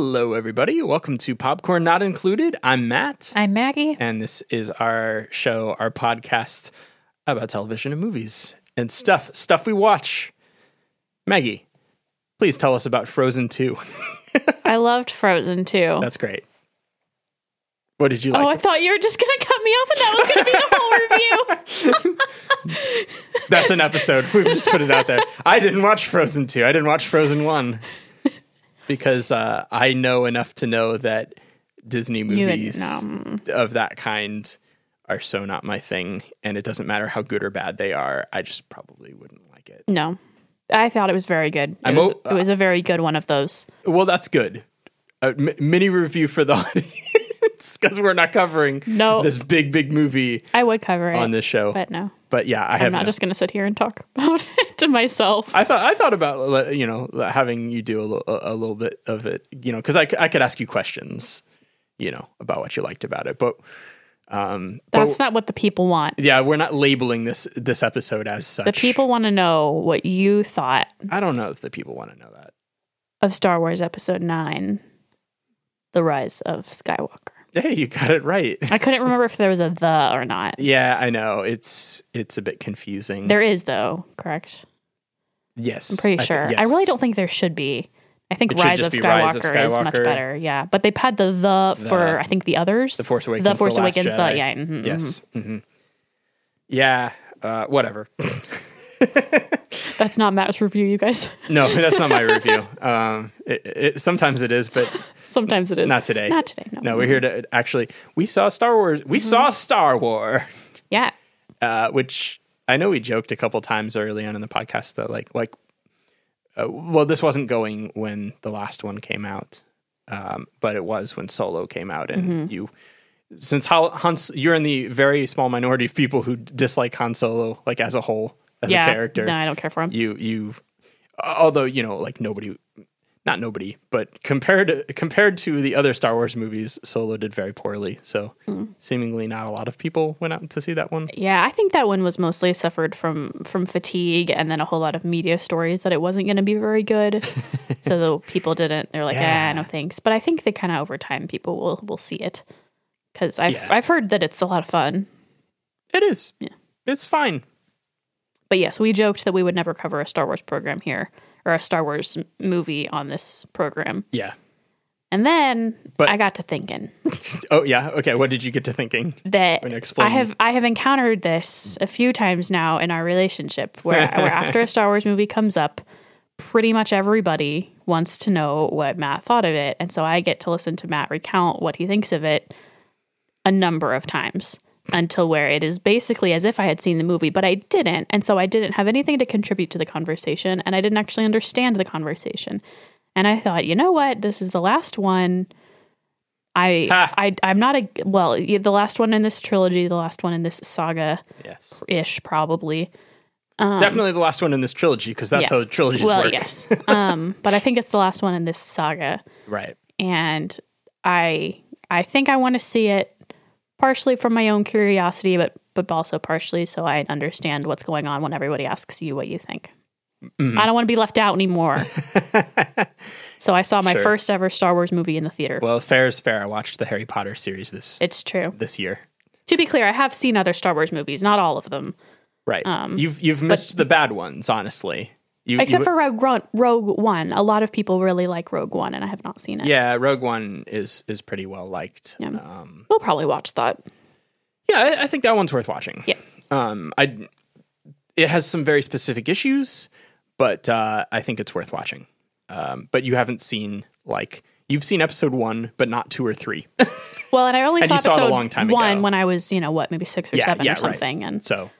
Hello, everybody. Welcome to Popcorn Not Included. I'm Matt, I'm Maggie. and this is our show, our podcast about television and movies and stuff, stuff we watch. Maggie, please tell us about Frozen 2. I loved Frozen too. That's great. What did you oh, like? oh, I thought you were just gonna cut me off, and that was gonna be the whole review. That's an episode. We've just put it out there. I didn't watch Frozen 2. I didn't watch Frozen 1 because uh, I know enough to know that Disney movies of that kind are so not my thing. And it doesn't matter how good or bad they are. I just probably wouldn't like it. No, I thought it was very good. It, was, o- it was a very good one of those. Well, that's good. A m- mini review for the audience because we're not covering No. this big, big movie I would cover it on this show. But, no. but yeah, I I'm have not no- just gonna sit here and talk about it to myself. I thought I thought about you know having you do a little a little bit of it you know because I, c- I could ask you questions you know about what you liked about it but um but That's not what the people want. yeah we're not labeling this this episode as such The people want to know what you thought I don't know if the people want to know that of Star Wars Episode Nine, The Rise of Skywalker. Hey you got it right I couldn't remember if there was a the or not. yeah I know it's it's a bit confusing There is though, correct? yes I'm pretty I sure. thi- I really don't think there should be. I think It should Rise of, Skywalker is much better. Yeah, but they've had the the for The- I think the others. the Force Awakens The Force Last Awakens. The yeah. mhm, yes hmm yeah uh, whatever. That's not Matt's review, you guys. no that's not my review um it, it, sometimes it is but Sometimes it is. Not today. Not today. No. No, we're here to actually. We saw Star Wars. We Mm-hmm. saw Star War, Yeah. uh, which I know we joked a couple times early on in the podcast that like like, uh, well, this wasn't going when the last one came out, um, but it was when Solo came out, and Mm-hmm. you. Since Han, Han's, you're in the very small minority of people who dislike Han Solo, like as a whole, as yeah. a character, No, I don't care for him. you you although you know like nobody not nobody but compared to, compared to the other Star Wars movies Solo did very poorly so Mm. seemingly not a lot of people went out to see that one Yeah, I think that one was mostly suffered from from fatigue and then a whole lot of media stories that it wasn't going to be very good. so the people didn't. They're like, Yeah. ah, no thanks. But I think that kind of over time people will will see it because I've Yeah. I've heard that it's a lot of fun. it is Yeah. it's fine But yes, we joked that we would never cover a Star Wars program here or a Star Wars movie on this program. yeah. And then But- I got to thinking. Oh yeah? Okay what did you get to thinking? That I have I have encountered this a few times now in our relationship where, where after a Star Wars movie comes up, pretty much everybody wants to know what Matt thought of it, and so I get to listen to Matt recount what he thinks of it a number of times until where it is basically as if I had seen the movie, but I didn't, and so I didn't have anything to contribute to the conversation, and I didn't actually understand the conversation. And I thought, you know what, this is the last one. I, Ha. I I'm not a well the last one in this trilogy, the last one in this saga yes ish probably. definitely the last one in this trilogy because that's yeah. how trilogies Well, work yes, um, but I think it's the last one in this saga, right and I I think I want to see it partially from my own curiosity, but but also partially so I understand what's going on when everybody asks you what you think. Mm-hmm. I don't want to be left out anymore. so I saw my Sure. first ever Star Wars movie in the theater. well fair is fair I watched the Harry Potter series this it's true. this year To be clear, I have seen other Star Wars movies, not all of them. right Um, you've you've missed the bad ones honestly you, Except you- for Rogue, One- Rogue One. A lot of people really like Rogue One, and I have not seen it. yeah Rogue One is is pretty well liked Yeah. um We'll probably watch that. Yeah, I, I think that one's worth watching. Yeah. Um, I it has some very specific issues, but uh, I think it's worth watching. Um, but you haven't seen like you've seen episode one, but not two or three. Well, and I only And saw you saw it a long time one ago. when I was, you know, what, maybe six or Yeah, seven yeah, or right. something. And so,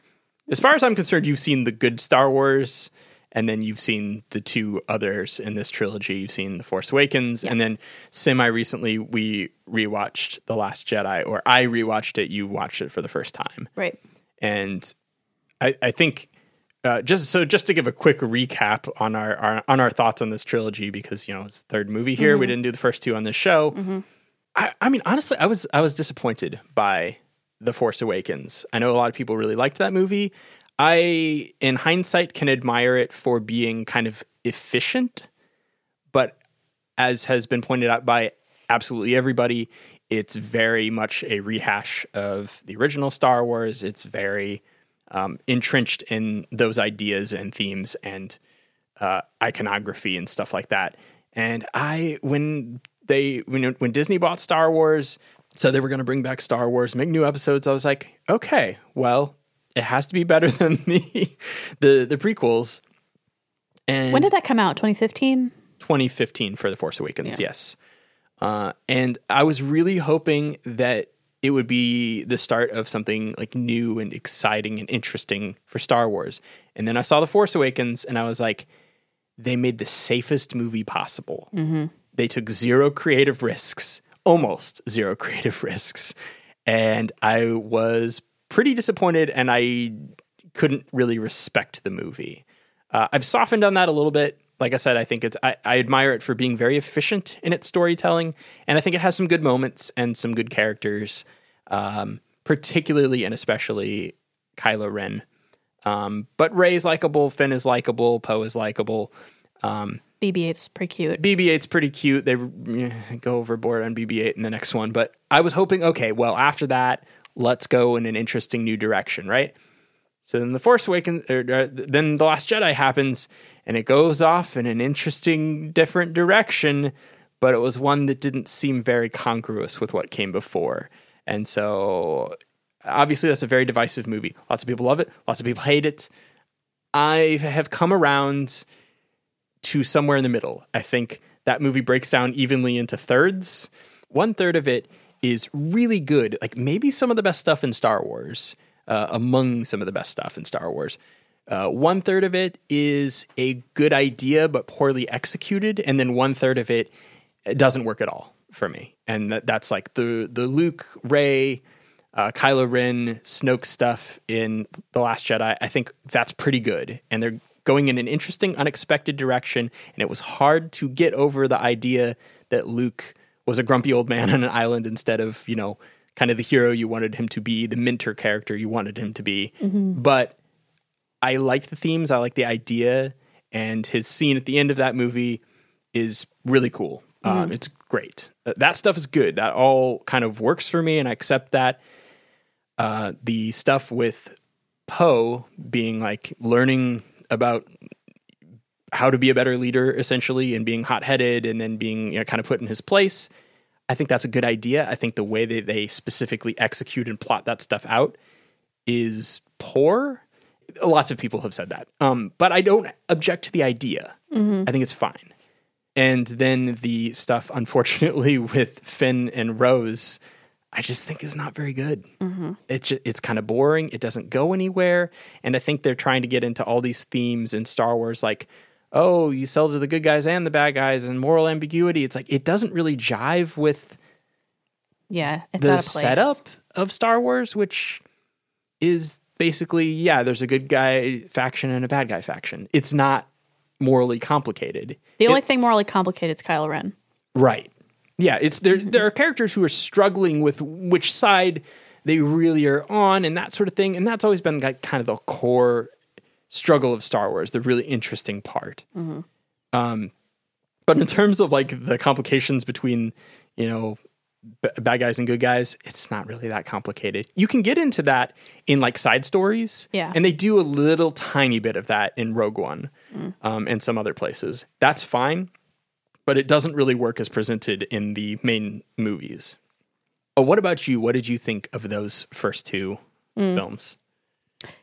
as far as I'm concerned, you've seen the good Star Wars, and then you've seen the two others in this trilogy. You've seen the Force Awakens, and then semi recently we rewatched the Last Jedi, or I rewatched it. You watched it for the first time. right. and I, I think uh, just so just to give a quick recap on our, our on our thoughts on this trilogy because you know it's third movie here we didn't do the first two on this show I, I mean honestly I was I was disappointed by the Force Awakens I know a lot of people really liked that movie I in hindsight can admire it for being kind of efficient but as has been pointed out by absolutely everybody, it's very much a rehash of the original Star Wars. It's very um, entrenched in those ideas and themes and uh, iconography and stuff like that. And I, when they, when, when Disney bought Star Wars, said they were going to bring back Star Wars, make new episodes, I was like, okay, well, it has to be better than the the, the prequels. And When did that come out? 2015? 2015 for The Force Awakens, yes. Uh, and I was really hoping that it would be the start of something like new and exciting and interesting for Star Wars. And then I saw The Force Awakens and I was like, they made the safest movie possible. They took zero creative risks, almost zero creative risks. And I was pretty disappointed and I couldn't really respect the movie. Uh, I've softened on that a little bit. Like I said, I think it's I, I admire it for being very efficient in its storytelling, and I think it has some good moments and some good characters, um, particularly and especially Kylo Ren. Um, but Rey's likable, Finn is likable, Poe is likable. BB-8's pretty cute. BB-8's pretty cute. They eh, go overboard on BB-8 in the next one, but I was hoping, okay, well, after that, let's go in an interesting new direction, right? So then the Force Awakens, or, uh, then the Last Jedi happens, and it goes off in an interesting, different direction, but it was one that didn't seem very congruous with what came before, and so obviously that's a very divisive movie. Lots of people love it, lots of people hate it. I have come around to somewhere in the middle. I think that movie breaks down evenly into thirds. One third of it is really good, like maybe some of the best stuff in Star Wars, uh, among some of the best stuff in Star Wars. Uh, one third of it is a good idea but poorly executed, and then one third of it doesn't work at all for me. And that, that's like the the Luke, Rey, uh, Kylo Ren, Snoke stuff in The Last Jedi, I think that's pretty good. And they're going in an interesting, unexpected direction. And it was hard to get over the idea that Luke was a grumpy old man on an island instead of, you know, kind of the hero you wanted him to be, the mentor character you wanted him to be. But I liked the themes, I like the idea. And his scene at the end of that movie is really cool. Um, it's great. Uh, That stuff is good. That all kind of works for me, and I accept that uh, the stuff with Poe being like learning about how to be a better leader, essentially, and being hot headed and then being you know, kind of put in his place. I think that's a good idea. I think the way that they specifically execute and plot that stuff out is poor. Lots of people have said that. Um, but I don't object to the idea. I think it's fine. And then the stuff, unfortunately, with Finn and Rose, I just think is not very good. It's ju- it's kind of boring. It doesn't go anywhere. And I think they're trying to get into all these themes in Star Wars, like, oh, you sell to the good guys and the bad guys, and moral ambiguity. It's like it doesn't really jive with Yeah, it's the out of place. setup of Star Wars, which is basically yeah, there's a good guy faction and a bad guy faction. It's not morally complicated. The only thing morally complicated is Kylo Ren. Right. Yeah, it's there there are characters who are struggling with which side they really are on and that sort of thing. And that's always been like kind of the core struggle of Star Wars, the really interesting part. Um, but in terms of like the complications between, you know, b- bad guys and good guys, it's not really that complicated. You can get into that in like side stories. Yeah. And they do a little tiny bit of that in Rogue One um, and some other places. That's fine but it doesn't really work as presented in the main movies. Oh, what about you? What did you think of those first two films?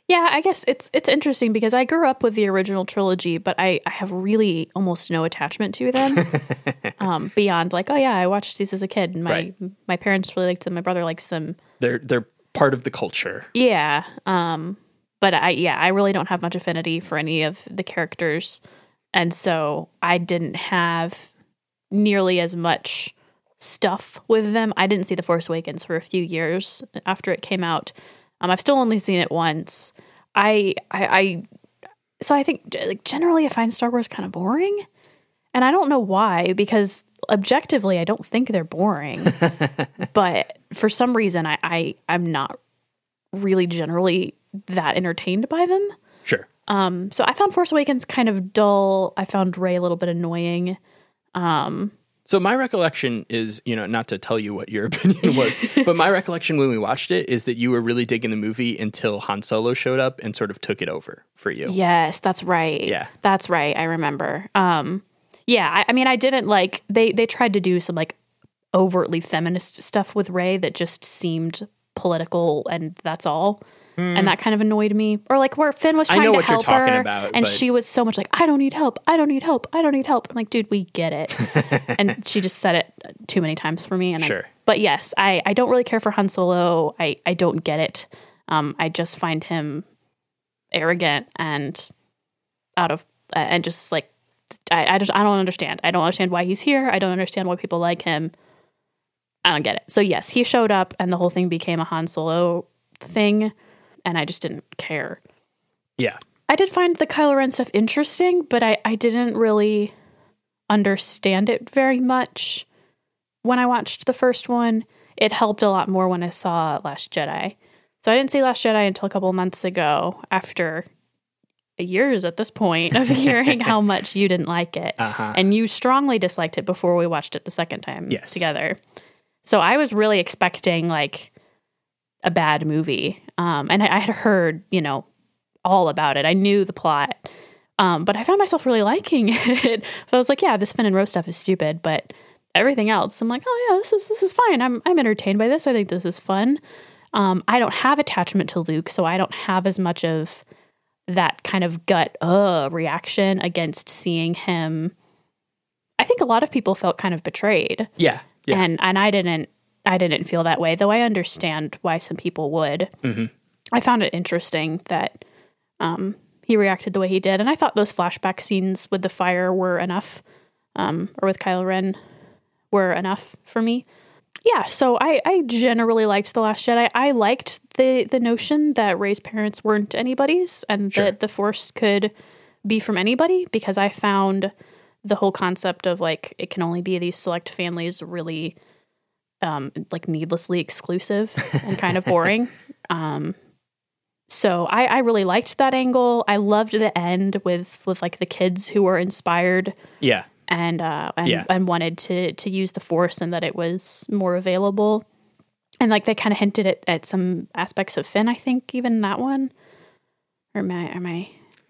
Yeah, I guess it's it's interesting because I grew up with the original trilogy, but I, I have really almost no attachment to them. um, beyond like, oh yeah, I watched these as a kid, and my Right. my parents really liked them. My brother likes them. They're they're part of the culture. Yeah. Um, but I yeah, I really don't have much affinity for any of the characters. And so I didn't have nearly as much stuff with them. I didn't see The Force Awakens for a few years after it came out. Um, I've still only seen it once. I I, I so I think like generally I find Star Wars kind of boring. And I don't know why, because objectively I don't think they're boring. but for some reason I, I I'm not really generally that entertained by them. Sure. Um, so I found Force Awakens kind of dull. I found Rey a little bit annoying. Um, So my recollection is, you know, not to tell you what your opinion was, but my recollection when we watched it is that you were really digging the movie until Han Solo showed up and sort of took it over for you. Yes, that's right. Yeah. That's right. I remember. Um yeah, I, I mean I didn't like they they tried to do some like overtly feminist stuff with Rey that just seemed political and that's all. And that kind of annoyed me. Or like where Finn was. I trying know to what you're help talking her about, and but- she was so much like, I don't need help, I don't need help, I don't need help. I'm like, dude, we get it. and she just said it too many times for me. And I, Sure. but yes, I, I don't really care for Han Solo. I, I don't get it. Um, I just find him arrogant and out of and just like I, I just I don't understand. I don't understand why he's here. I don't understand why people like him. I don't get it. So yes, he showed up and the whole thing became a Han Solo thing and I just didn't care. Yeah. I did find the Kylo Ren stuff interesting, but I, I didn't really understand it very much when I watched the first one. It helped a lot more when I saw Last Jedi. So I didn't see Last Jedi until a couple months ago after years at this point of hearing how much you didn't like it. Uh-huh. And you strongly disliked it before we watched it the second time Yes. together. So I was really expecting like a bad movie. Um, and I, I had heard, you know, all about it. I knew the plot. Um, but I found myself really liking it. so I was like, yeah, this Finn and Rose stuff is stupid, but everything else, I'm like, oh yeah, this is this is fine. I'm I'm entertained by this. I think this is fun. Um, I don't have attachment to Luke, so I don't have as much of that kind of gut uh reaction against seeing him. I think a lot of people felt kind of betrayed Yeah. Yeah. and and I didn't I didn't feel that way though I understand why some people would. I found it interesting that um, he reacted the way he did, and I thought those flashback scenes with the fire were enough, um, or with Kylo Ren were enough for me. Yeah, so I, I generally liked the Last Jedi. I liked the the notion that Rey's parents weren't anybody's, and Sure. that the Force could be from anybody, because I found the whole concept of like it can only be these select families really um like needlessly exclusive and kind of boring um so I, I really liked that angle i loved the end with with like the kids who were inspired yeah. and uh and, Yeah. and wanted to to use the force and that it was more available and like they kind of hinted at, at some aspects of finn i think even that one or am i am i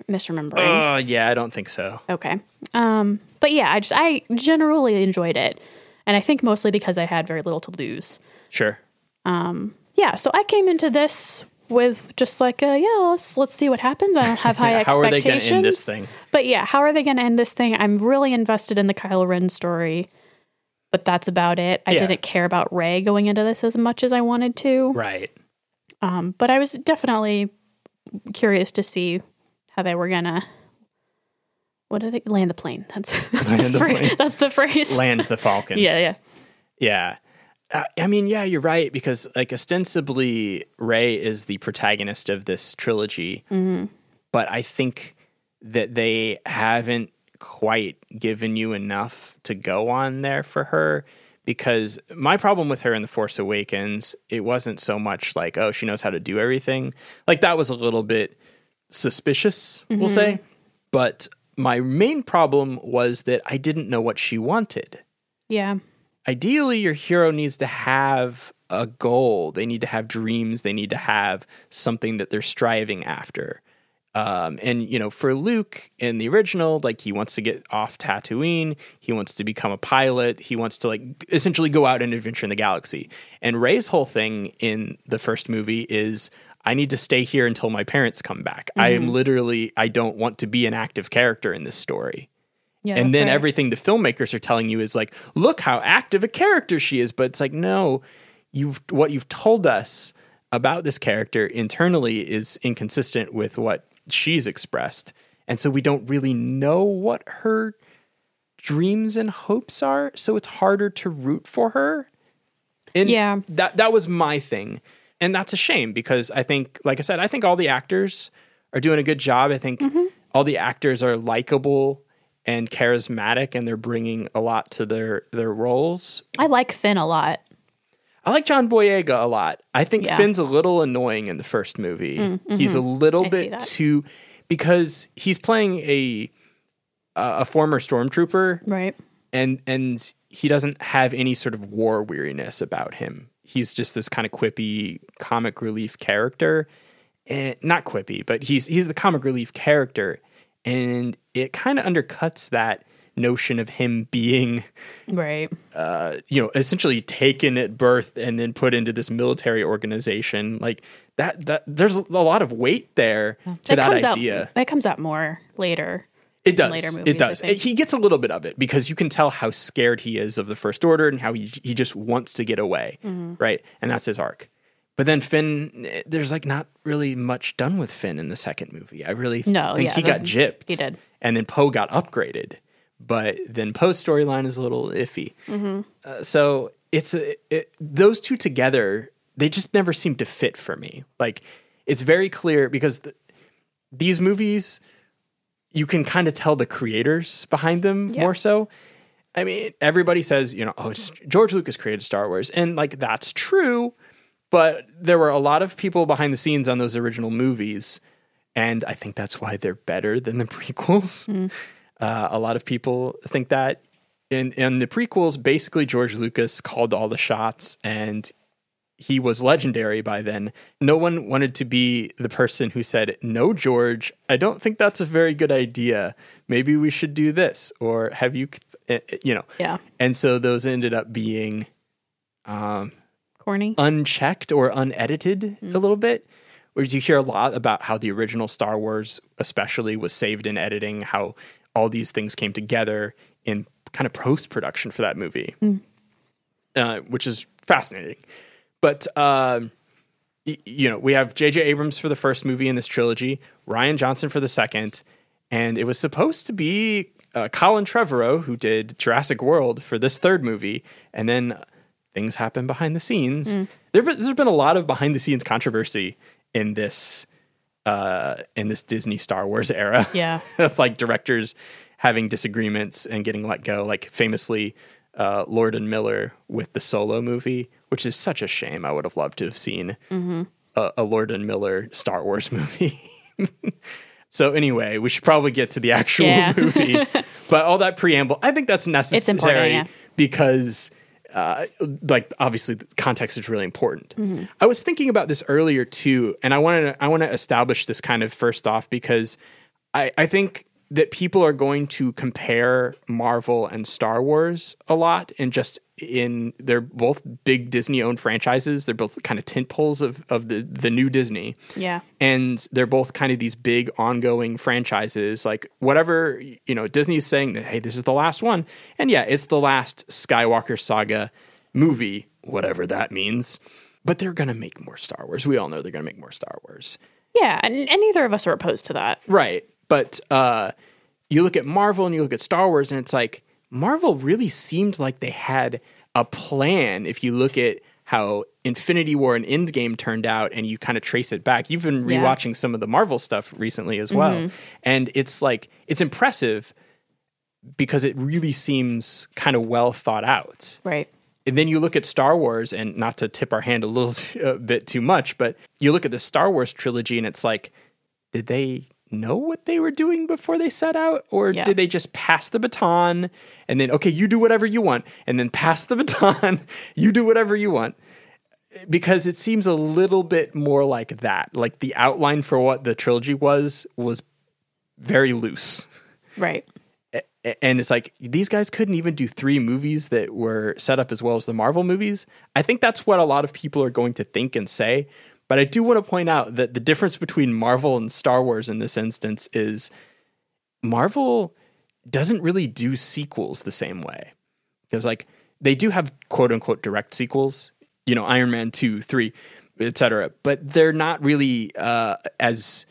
misremembering Oh, yeah, I don't think so. Okay. Um, but yeah, I just I generally enjoyed it, and I think mostly because I had very little to lose. Sure. Yeah, so I came into this with just like, uh, yeah, let's let's see what happens. I don't have high How are they expectations. going to end this thing? But yeah, how are they going to end this thing? I'm really invested in the Kylo Ren story, but that's about it. I Yeah. didn't care about Rey going into this as much as I wanted to. Right. Um, but I was definitely curious to see how they were gonna. What do they land the plane? That's that's Land the, the phrase. plane. That's the phrase. Land the Falcon. Yeah, yeah. Yeah. Uh, I mean, yeah, you're right because like ostensibly Rey is the protagonist of this trilogy, but I think that they haven't quite given you enough to go on there for her because my problem with her in the Force Awakens, it wasn't so much like, oh, she knows how to do everything. Like that was a little bit suspicious, we'll say. But my main problem was that I didn't know what she wanted. Yeah. ideally your hero needs to have a goal. They need to have dreams. They need to have something that they're striving after. Um, and you know for luke in the original like he wants to get off tatooine. He wants to become a pilot. He wants to like essentially go out and adventure in the galaxy. And rey's whole thing in the first movie is i need to stay here until my parents come back i am mm-hmm. literally i don't want to be an active character in this story Yeah. and then right. everything the filmmakers are telling you is like, look how active a character she is. But it's like, no, you've what you've told us about this character internally is inconsistent with what she's expressed. And so we don't really know what her dreams and hopes are. So it's harder to root for her. And Yeah. that that was my thing. And that's a shame because I think, like I said, I think all the actors are doing a good job. I think Mm-hmm. all the actors are likable and charismatic, and they're bringing a lot to their their roles. I like Finn a lot. I like John Boyega a lot. I think Yeah. Finn's a little annoying in the first movie. He's a little I bit too because he's playing a a former stormtrooper Right. and and he doesn't have any sort of war weariness about him. He's just this kind of quippy comic relief character, and not quippy, but he's he's the comic relief character, and it kind of undercuts that notion of him being Right. uh, you know, essentially taken at birth and then put into this military organization. Like that, that there's a lot of weight there to that, comes idea. Out, that comes out more later. It does. movies, it does. think. he gets a little bit of it because you can tell how scared he is of the First Order and how he he just wants to get away, Mm-hmm. right? And that's his arc. But then Finn, there's like not really much done with Finn in the second movie. I really No, think yeah, he got the- gypped. he did. and then Poe got upgraded. But then Poe's storyline is a little iffy. Mm-hmm. Uh, so it's a, it, those two together. They just never seem to fit for me. Like it's very clear because th- these movies you can kind of tell the creators behind them Yeah. more so. I mean, everybody says, you know, oh, it's- George Lucas created Star Wars. And like, that's true. But there were a lot of people behind the scenes on those original movies. And I think that's why they're better than the prequels. Uh, a lot of people think that. In, in the prequels, basically, George Lucas called all the shots and he was legendary by then. No one wanted to be the person who said, "No, George, I don't think that's a very good idea. Maybe we should do this." Or have you, eh, eh, you know? Yeah. And so those ended up being um, Corny. unchecked or unedited a little bit. Whereas you hear a lot about how the original Star Wars, especially, was saved in editing, how all these things came together in kind of post production for that movie, uh, which is fascinating. But um, y- you know, we have J.J. Abrams for the first movie in this trilogy, Rian Johnson for the second, and it was supposed to be uh, Colin Trevorrow who did Jurassic World for this third movie, and then things happen behind the scenes. There, there's been a lot of behind the scenes controversy in this uh, in this Disney Star Wars era. Yeah. of like directors having disagreements and getting let go. Like famously, uh, Lord and Miller with the Solo movie, which is such a shame. I would have loved to have seen a, a Lord and Miller Star Wars movie. so anyway, we should probably get to the actual Yeah. movie. But all that preamble, I think that's necessary yeah. because uh, like obviously the context is really important. Mm-hmm. I was thinking about this earlier too, and I wanted to, I want to establish this kind of first off because I, I think that people are going to compare Marvel and Star Wars a lot, and just in they're both big Disney owned franchises. They're both kind of tent poles of of the the new Disney Yeah. and they're both kind of these big ongoing franchises like whatever you know disney's saying that hey this is the last one and yeah it's the last skywalker saga movie whatever that means but they're gonna make more star wars we all know they're gonna make more star wars Yeah. And, and neither of us are opposed to that. right but uh you look at marvel and you look at star wars and it's like marvel really seemed like they had a plan if you look at how Infinity War and Endgame turned out, and you kind of trace it back. You've been Yeah. rewatching some of the Marvel stuff recently as well, and it's like it's impressive because it really seems kind of well thought out. Right. And then you look at Star Wars, and not to tip our hand a little a bit too much, but you look at the Star Wars trilogy, and it's like, did they know what they were doing before they set out, or Yeah. did they just pass the baton and then okay, you do whatever you want, and then pass the baton, you do whatever you want? Because it seems a little bit more like that. Like the outline for what the trilogy was was very loose Right. and it's like these guys couldn't even do three movies that were set up as well as the Marvel movies. I think that's what a lot of people are going to think and say. But I do want to point out that the difference between Marvel and Star Wars in this instance is Marvel doesn't really do sequels the same way. Because like they do have quote unquote direct sequels, you know, Iron Man 2, 3, etc. But they're not really uh, as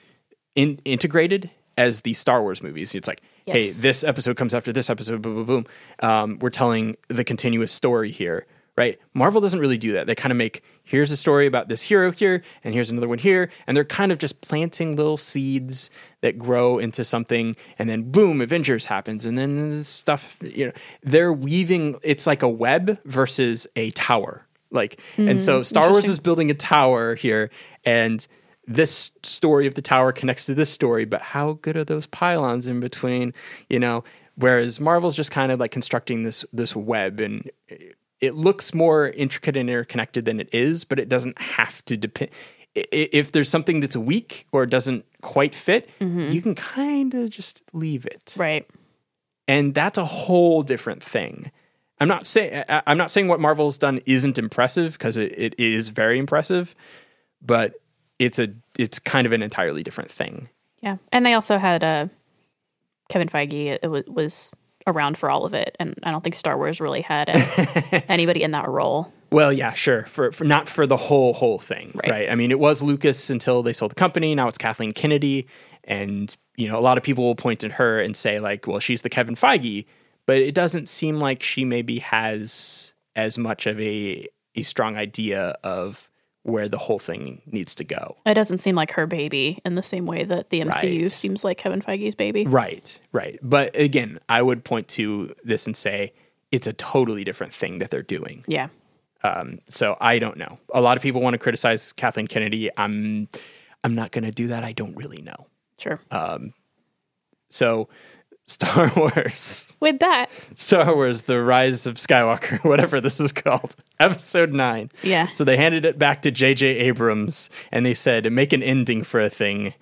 in- integrated as the Star Wars movies. It's like, hey, this episode comes after this episode, boom, boom, boom. Um, we're telling the continuous story here, right? Marvel doesn't really do that. They kind of make here's a story about this hero here, and here's another one here, and they're kind of just planting little seeds that grow into something, and then boom, Avengers happens, and then stuff. You know, they're weaving. It's like a web versus a tower. Like, and so hmm, Star Wars is building a tower here, and this story of the tower connects to this story, but how good are those pylons in between? You know, Whereas Marvel's just kind of like constructing this this web, and it looks more intricate and interconnected than it is, but it doesn't have to depend. If there's something that's weak or doesn't quite fit, you can kind of just leave it, Right. and that's a whole different thing. I'm not saying I'm not saying what Marvel's done isn't impressive because it, it is very impressive, but it's a it's kind of an entirely different thing. Yeah. And they also had uh, Kevin Feige it was, was around for all of it. And I don't think Star Wars really had uh, anybody in that role. Well, yeah, sure. For, for not for the whole whole thing, right. Right. I mean, it was Lucas until they sold the company. Now it's Kathleen Kennedy, and you know, a lot of people will point at her and say like, "Well, she's the Kevin Feige," but it doesn't seem like she maybe has as much of a a strong idea of where the whole thing needs to go. It doesn't seem like her baby in the same way that the MCU Right. seems like Kevin Feige's baby. Right, right. But again, I would point to this and say it's a totally different thing that they're doing. Yeah. Um, So I don't know. A lot of people want to criticize Kathleen Kennedy. I'm I'm not going to do that. I don't really know. Sure. Um, So Star Wars, With that, Star Wars: The Rise of Skywalker, whatever this is called, Episode Nine. Yeah. So they handed it back to J.J. Abrams, and they said, "Make an ending for a thing."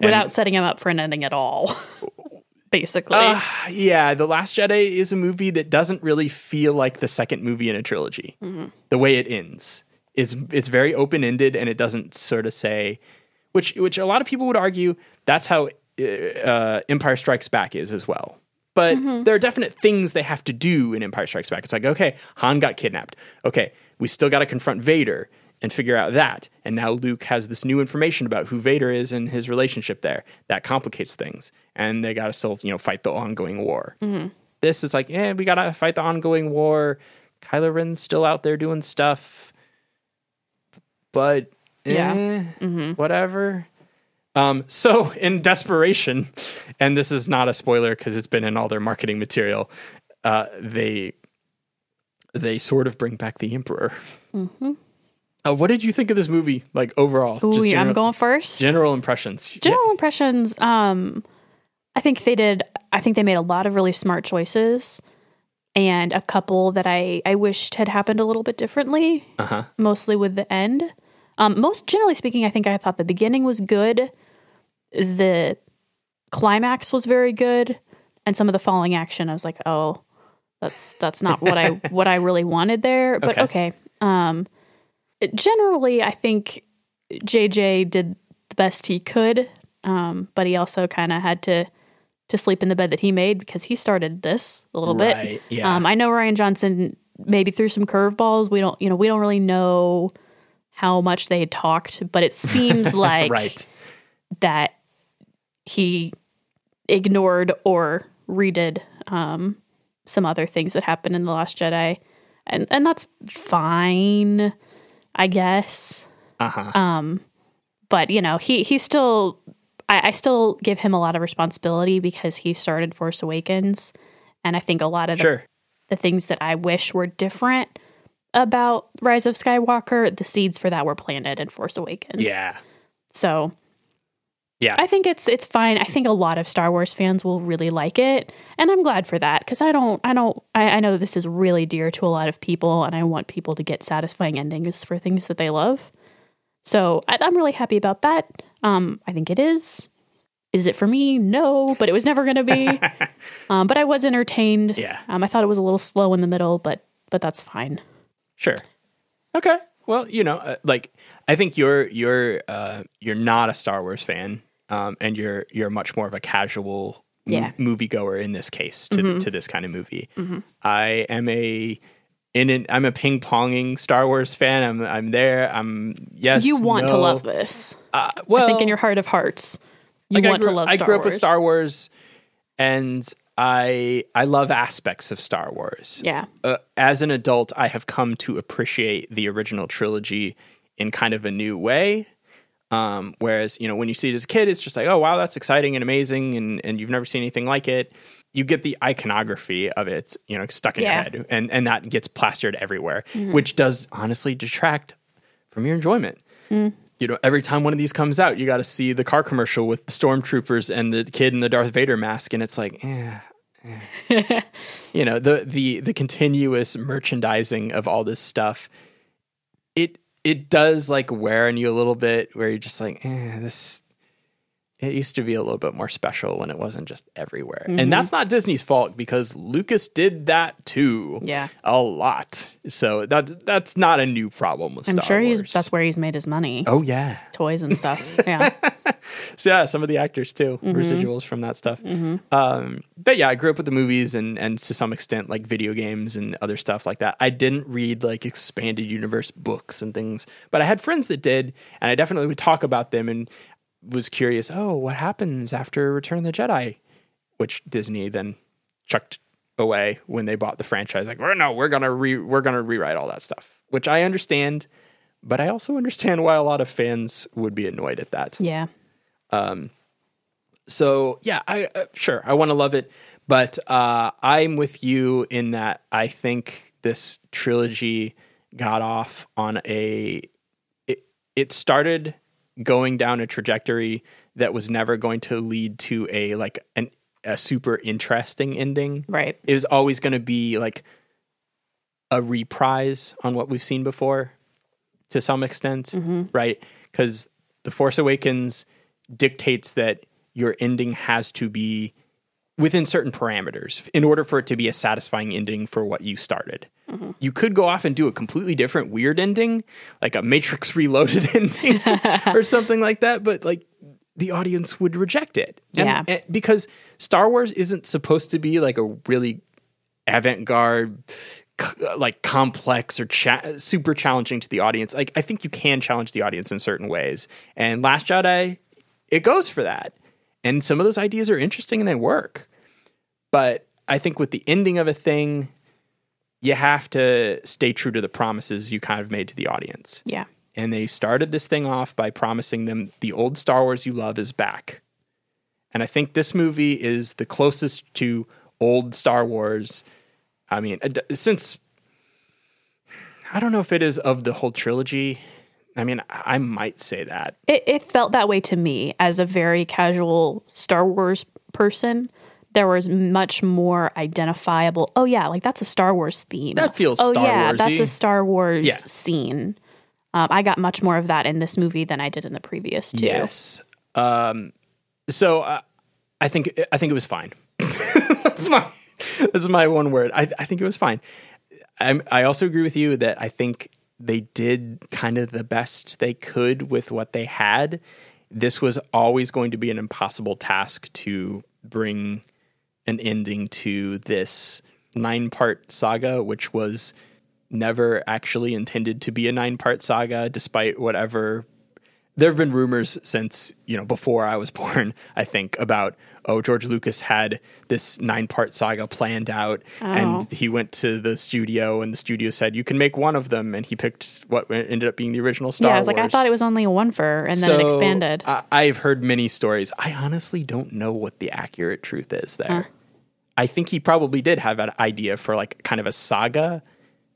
And, without setting him up for an ending at all, basically. uh, yeah, The Last Jedi is a movie that doesn't really feel like the second movie in a trilogy. The way it ends, it's it's very open ended, and it doesn't sort of say, which which a lot of people would argue that's how uh, Empire Strikes Back is as well. But there are definite things they have to do in Empire Strikes Back. It's like, okay, Han got kidnapped. Okay, we still got to confront Vader and figure out that. And now Luke has this new information about who Vader is and his relationship there. That complicates things. And they got to still, you know, fight the ongoing war. This is like, yeah, we got to fight the ongoing war. Kylo Ren's still out there doing stuff. But, Yeah. eh, whatever. Um, so, in desperation, and this is not a spoiler because it's been in all their marketing material, uh, they they sort of bring back the Emperor. Uh, what did you think of this movie, like overall? Ooh, Just yeah, I'm going first. general impressions. General impressions. Um, I think they did. I think they made a lot of really smart choices, and a couple that I I wished had happened a little bit differently. Uh-huh. Mostly with the end. Um, most generally speaking, I think I thought the beginning was good. The climax was very good, and some of the falling action, I was like, oh, that's that's not what I what I really wanted there. But Okay. okay. Um, generally, I think JJ did the best he could, um, but he also kind of had to to sleep in the bed that he made because he started this a little Right, bit. yeah. Um, I know Rian Johnson maybe threw some curveballs. We don't, you know, we don't really know how much they had talked, but it seems like right. that he ignored or redid um, some other things that happened in the Last Jedi, and and that's fine, I guess. Uh-huh. Um, but you know, he he still, I, I still give him a lot of responsibility because he started Force Awakens, and I think a lot of the, the things that I wish were different about Rise of Skywalker, the seeds for that were planted in Force Awakens. Yeah. So Yeah. I think it's it's fine. I think a lot of Star Wars fans will really like it, and I'm glad for that because I don't I don't I, I know this is really dear to a lot of people, and I want people to get satisfying endings for things that they love. So I, I'm really happy about that. Um, I think it is. Is it for me? No, but it was never going to be. um, but I was entertained. Yeah. Um, I thought it was a little slow in the middle, but but that's fine. Sure. Okay. Well, you know, uh, like I think you're you're uh, you're not a Star Wars fan, um, and you're you're much more of a casual Yeah. moviegoer in this case to to this kind of movie. I am a in an, I'm a ping ponging Star Wars fan. I'm I'm there. I'm yes. You want to love this. Uh, well, I think in your heart of hearts, you like, want grew, to love I Star grew up Wars. with Star Wars, and I I love aspects of Star Wars. Yeah. uh, as an adult, I have come to appreciate the original trilogy in kind of a new way. Um, whereas, you know, when you see it as a kid, it's just like, oh, wow, that's exciting and amazing, and, and you've never seen anything like it. You get the iconography of it, you know, stuck in Yeah. your head, and, and that gets plastered everywhere, which does honestly detract from your enjoyment. You know, every time one of these comes out, you got to see the car commercial with the stormtroopers and the kid in the Darth Vader mask, and it's like, eh, you know the the the continuous merchandising of all this stuff it it does like wear on you a little bit where you're just like eh, this it used to be a little bit more special when it wasn't just everywhere Mm-hmm. and that's not disney's fault because lucas did that too Yeah. a lot so that that's not a new problem with I'm Star sure Wars. he's that's where he's made his money. oh yeah Toys and stuff. Yeah. so yeah, some of the actors too, Mm-hmm. residuals from that stuff. Um, but yeah, I grew up with the movies and and to some extent like video games and other stuff like that. I didn't read like expanded universe books and things, but I had friends that did, and I definitely would talk about them and was curious. Oh, what happens after Return of the Jedi? Which Disney then chucked away when they bought the franchise. Like, well, no, we're gonna re- we're gonna rewrite all that stuff, which I understand. But I also understand why a lot of fans would be annoyed at that. Yeah. Um. So yeah, I uh, sure I want to love it, but uh, I'm with you in that I think this trilogy got off on a it, it started going down a trajectory that was never going to lead to a like an a super interesting ending. Right. It was always going to be like a reprise on what we've seen before to some extent, mm-hmm. right? Because The Force Awakens dictates that your ending has to be within certain parameters in order for it to be a satisfying ending for what you started. Mm-hmm. You could go off and do a completely different weird ending, like a Matrix Reloaded ending or something like that, but like the audience would reject it. And- Yeah. and- because Star Wars isn't supposed to be like a really avant-garde c- like complex or cha- super challenging to the audience like i think you can challenge the audience in certain ways and last jedi it goes for that and some of those ideas are interesting and they work but i think with the ending of a thing you have to stay true to the promises you kind of made to the audience Yeah. and they started this thing off by promising them the old Star Wars you love is back. And I think this movie is the closest to old Star Wars. I mean, since I don't know if it is of the whole trilogy. I mean, I I might say that. It, it felt that way to me as a very casual Star Wars person. There was much more identifiable. Oh yeah, like that's a Star Wars theme. That feels oh Star yeah, that's Wars-y. a Star Wars Yeah. scene. Um, I got much more of that in this movie than I did in the previous two. Yes. Um, so uh, I think I think it was fine. that's my that's my one word. I, I think it was fine. I'm, I also agree with you that I think they did kind of the best they could with what they had. This was always going to be an impossible task to bring an ending to this nine part saga, which was never actually intended to be a nine part saga, despite whatever there have been rumors since you know before I was born. I think about oh George Lucas had this nine part saga planned out, and oh. he went to the studio, and the studio said you can make one of them, and he picked what ended up being the original Star Yeah, I was like, I thought it was only a one for, and then it expanded. I, I've heard many stories. I honestly don't know what the accurate truth is there. I think he probably did have an idea for like kind of a saga,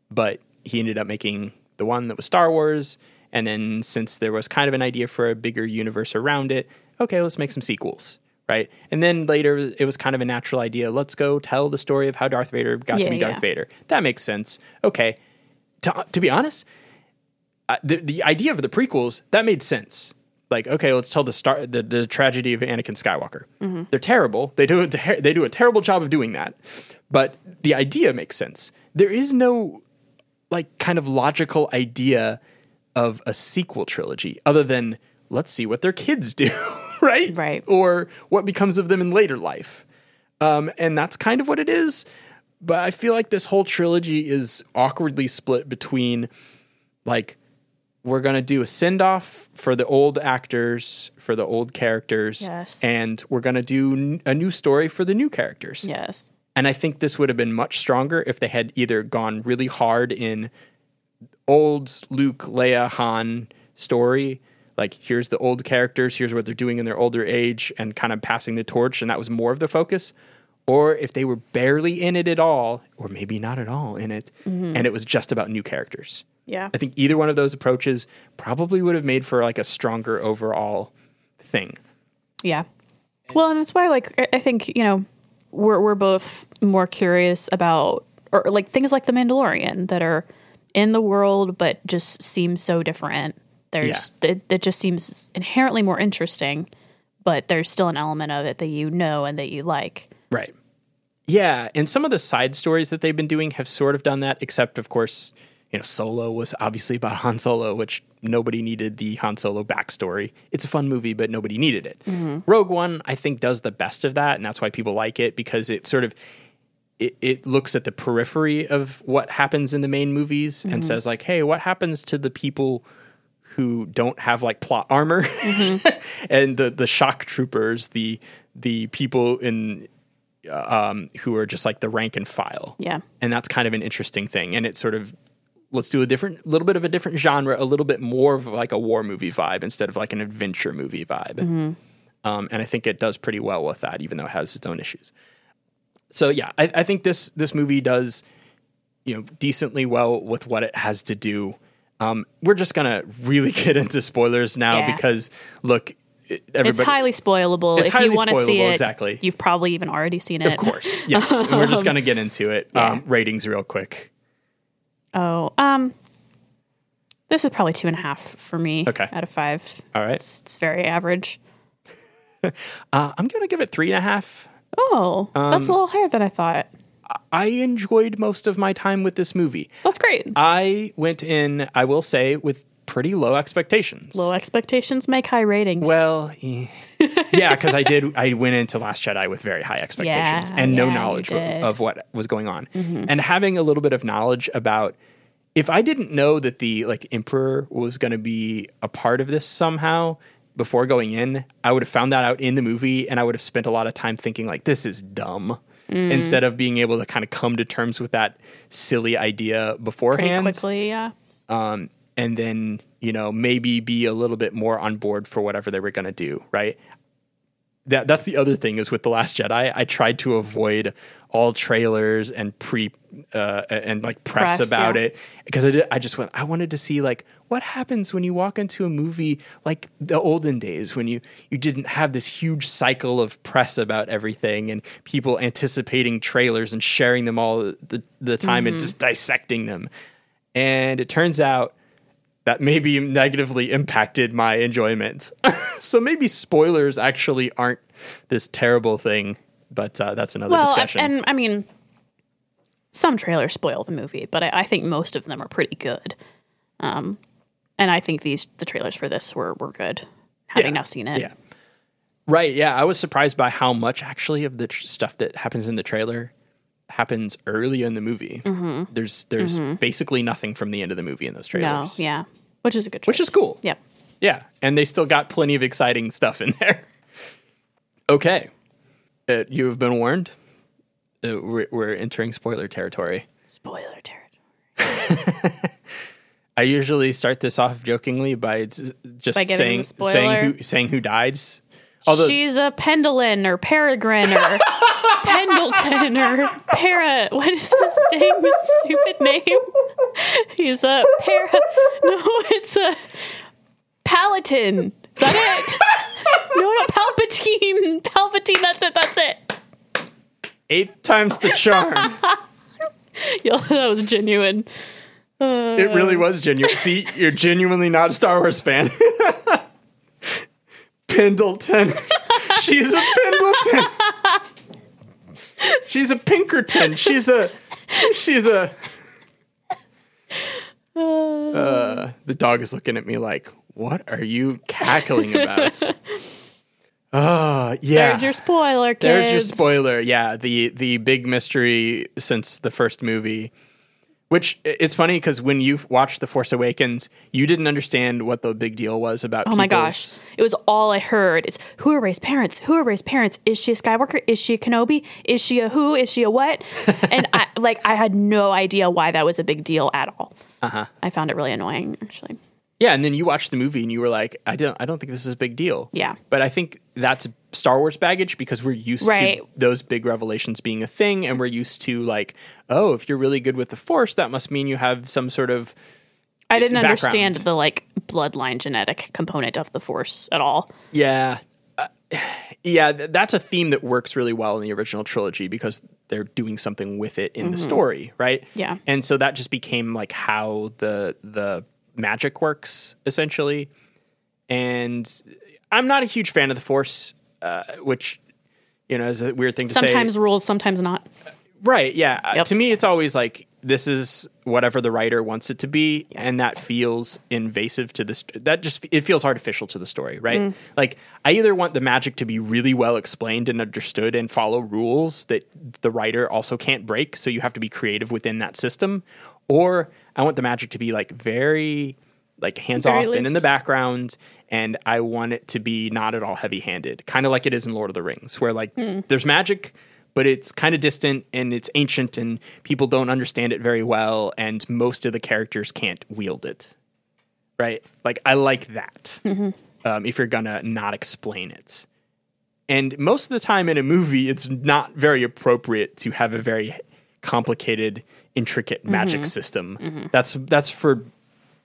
but he ended up making the one that was Star Wars. And then since there was kind of an idea for a bigger universe around it, okay, let's make some sequels. Right. And then later it was kind of a natural idea. Let's go tell the story of how Darth Vader got Yeah, to be Darth yeah. Vader. That makes sense. Okay. To, to be honest, uh, the the idea of the prequels that made sense. Like, okay, let's tell the star the, the tragedy of Anakin Skywalker. They're terrible. They do a ter- they do a terrible job of doing that, but the idea makes sense. There is no like kind of logical idea of a sequel trilogy other than let's see what their kids do, right? Right. Or what becomes of them in later life. Um, and that's kind of what it is. But I feel like this whole trilogy is awkwardly split between like we're going to do a send off for the old actors, for the old characters, Yes. and we're going to do n- a new story for the new characters. yes. And I think this would have been much stronger if they had either gone really hard in old Luke, Leia, Han story. Like, here's the old characters, here's what they're doing in their older age, and kind of passing the torch, and that was more of the focus. Or if they were barely in it at all, or maybe not at all in it, mm-hmm. and it was just about new characters. Yeah. I think either one of those approaches probably would have made for like a stronger overall thing. Yeah. Well, and that's why, like, I- think, you know, we're we're both more curious about or like things like the Mandalorian that are in the world but just seem so different. There's it, it just seems inherently more interesting, but there's still an element of it that you know and that you like. Right. Yeah, and some of the side stories that they've been doing have sort of done that, except of course, you know, Solo was obviously about Han Solo, which nobody needed the Han Solo backstory. It's a fun movie, but nobody needed it. Rogue One, I think, does the best of that, and that's why people like it because it sort of it, it looks at the periphery of what happens in the main movies and says like, hey, what happens to the people who don't have like plot armor and the the shock troopers, the the people in uh, um, who are just like the rank and file Yeah. and that's kind of an interesting thing and it sort of let's do a different little bit of a different genre a little bit more of like a war movie vibe instead of like an adventure movie vibe um, and i think it does pretty well with that even though it has its own issues so yeah i, I think this this movie does you know decently well with what it has to do um, we're just gonna really get into spoilers now Yeah. because look everybody It's highly spoilable. It's if highly you want to see spoilable, it, exactly. you've probably even already seen it. of course yes we're just gonna get into it Yeah. um, ratings real quick Oh, um, this is probably two and a half for me. Okay. out of five. all right It's, it's very average. uh, i'm gonna give it three and a half Oh, that's a Um, little higher than I thought. I enjoyed most of my time with this movie. That's great. I went in, I will say, with pretty low expectations. Low expectations make high ratings. Well, eh. yeah, because I did. I went into Last Jedi with very high expectations Yeah, and no yeah, knowledge of. Mm-hmm. what was going on, and having a little bit of knowledge about. If I didn't know that the like Emperor was going to be a part of this somehow before going in, I would have found that out in the movie, and I would have spent a lot of time thinking like, "This is dumb." Mm. Instead of being able to kind of come to terms with that silly idea pretty beforehand, quickly, yeah. and then you know maybe be a little bit more on board for whatever they were going to do right that that's the other thing is with the last jedi i tried to avoid all trailers and pre uh, and like press, Press, about yeah. it because I, did, I just went i wanted to see like what happens when you walk into a movie like the olden days when you you didn't have this huge cycle of press about everything and people anticipating trailers and sharing them all the, the time and just dissecting them and it turns out that maybe negatively impacted my enjoyment. so maybe spoilers actually aren't this terrible thing, but uh, that's another Well, discussion. and I mean, some trailers spoil the movie, but I, I think most of them are pretty good. Um, and I think these the trailers for this were were good. Having Yeah. now seen it, yeah, right. Yeah, I was surprised by how much actually of the tr- stuff that happens in the trailer happens early in the movie. Mm-hmm. There's there's basically nothing from the end of the movie in those no, trailers, yeah, which is a good, choice. which is cool. yeah. Yeah, and they still got plenty of exciting stuff in there. okay, uh, you have been warned. Uh, we're, we're entering spoiler territory. Spoiler territory. I usually start this off jokingly by just By saying saying who saying who dies. Although She's a Pendleton or Peregrine or Pendleton or Para. What is this dang stupid name? He's a Para. No, it's a Palatine. Is that it? No, no, Palpatine. Palpatine. That's it. That's it. eighth time's the charm. Yo, that was genuine. it really was genuine. See, you're genuinely not a Star Wars fan. Pendleton. She's a Pendleton. She's a Pinkerton. She's a she's a uh, the dog is looking at me like, "What are you cackling about?" Oh, yeah. There's your spoiler, kids. There's your spoiler. Yeah, the the big mystery since the first movie. Which it's funny because when you watched The Force Awakens, you didn't understand what the big deal was about. Oh my gosh. It was all I heard. It's who are Rey's parents? Who are Rey's parents? Is she a Skywalker? Is she a Kenobi? Is she a who? Is she a what? and I like I had no idea why that was a big deal at all. Uh-huh. I found it really annoying, actually. Yeah, and then you watched the movie and you were like, I don't, I don't think this is a big deal. Yeah. but I think that's Star Wars baggage because we're used Right. to those big revelations being a thing, and we're used to like, oh, if you're really good with the Force, that must mean you have some sort of I didn't Background. understand the like bloodline genetic component of the force at all. Yeah. Uh, yeah, th- that's a theme that works really well in the original trilogy because they're doing something with it in the story, right? Yeah. And so that just became like how the the magic works essentially. And I'm not a huge fan of the Force, uh, which you know is a weird thing to say. Sometimes rules, sometimes not. Right. Yeah. Uh, To me, it's always like this is whatever the writer wants it to be, and that feels invasive to this. That just it feels artificial to the story, right? Mm. Like I either want the magic to be really well explained and understood and follow rules that the writer also can't break, so you have to be creative within that system, or I want the magic to be like very like hands off and in the background and I want it to be not at all heavy handed, kind of like it is in Lord of the Rings, where like hmm. there's magic, but it's kind of distant and it's ancient and people don't understand it very well, and most of the characters can't wield it. Right? Like I like that. Mm-hmm. Um, if you're gonna not explain it. And most of the time in a movie, it's not very appropriate to have a very complicated, intricate magic mm-hmm. system. Mm-hmm. That's that's for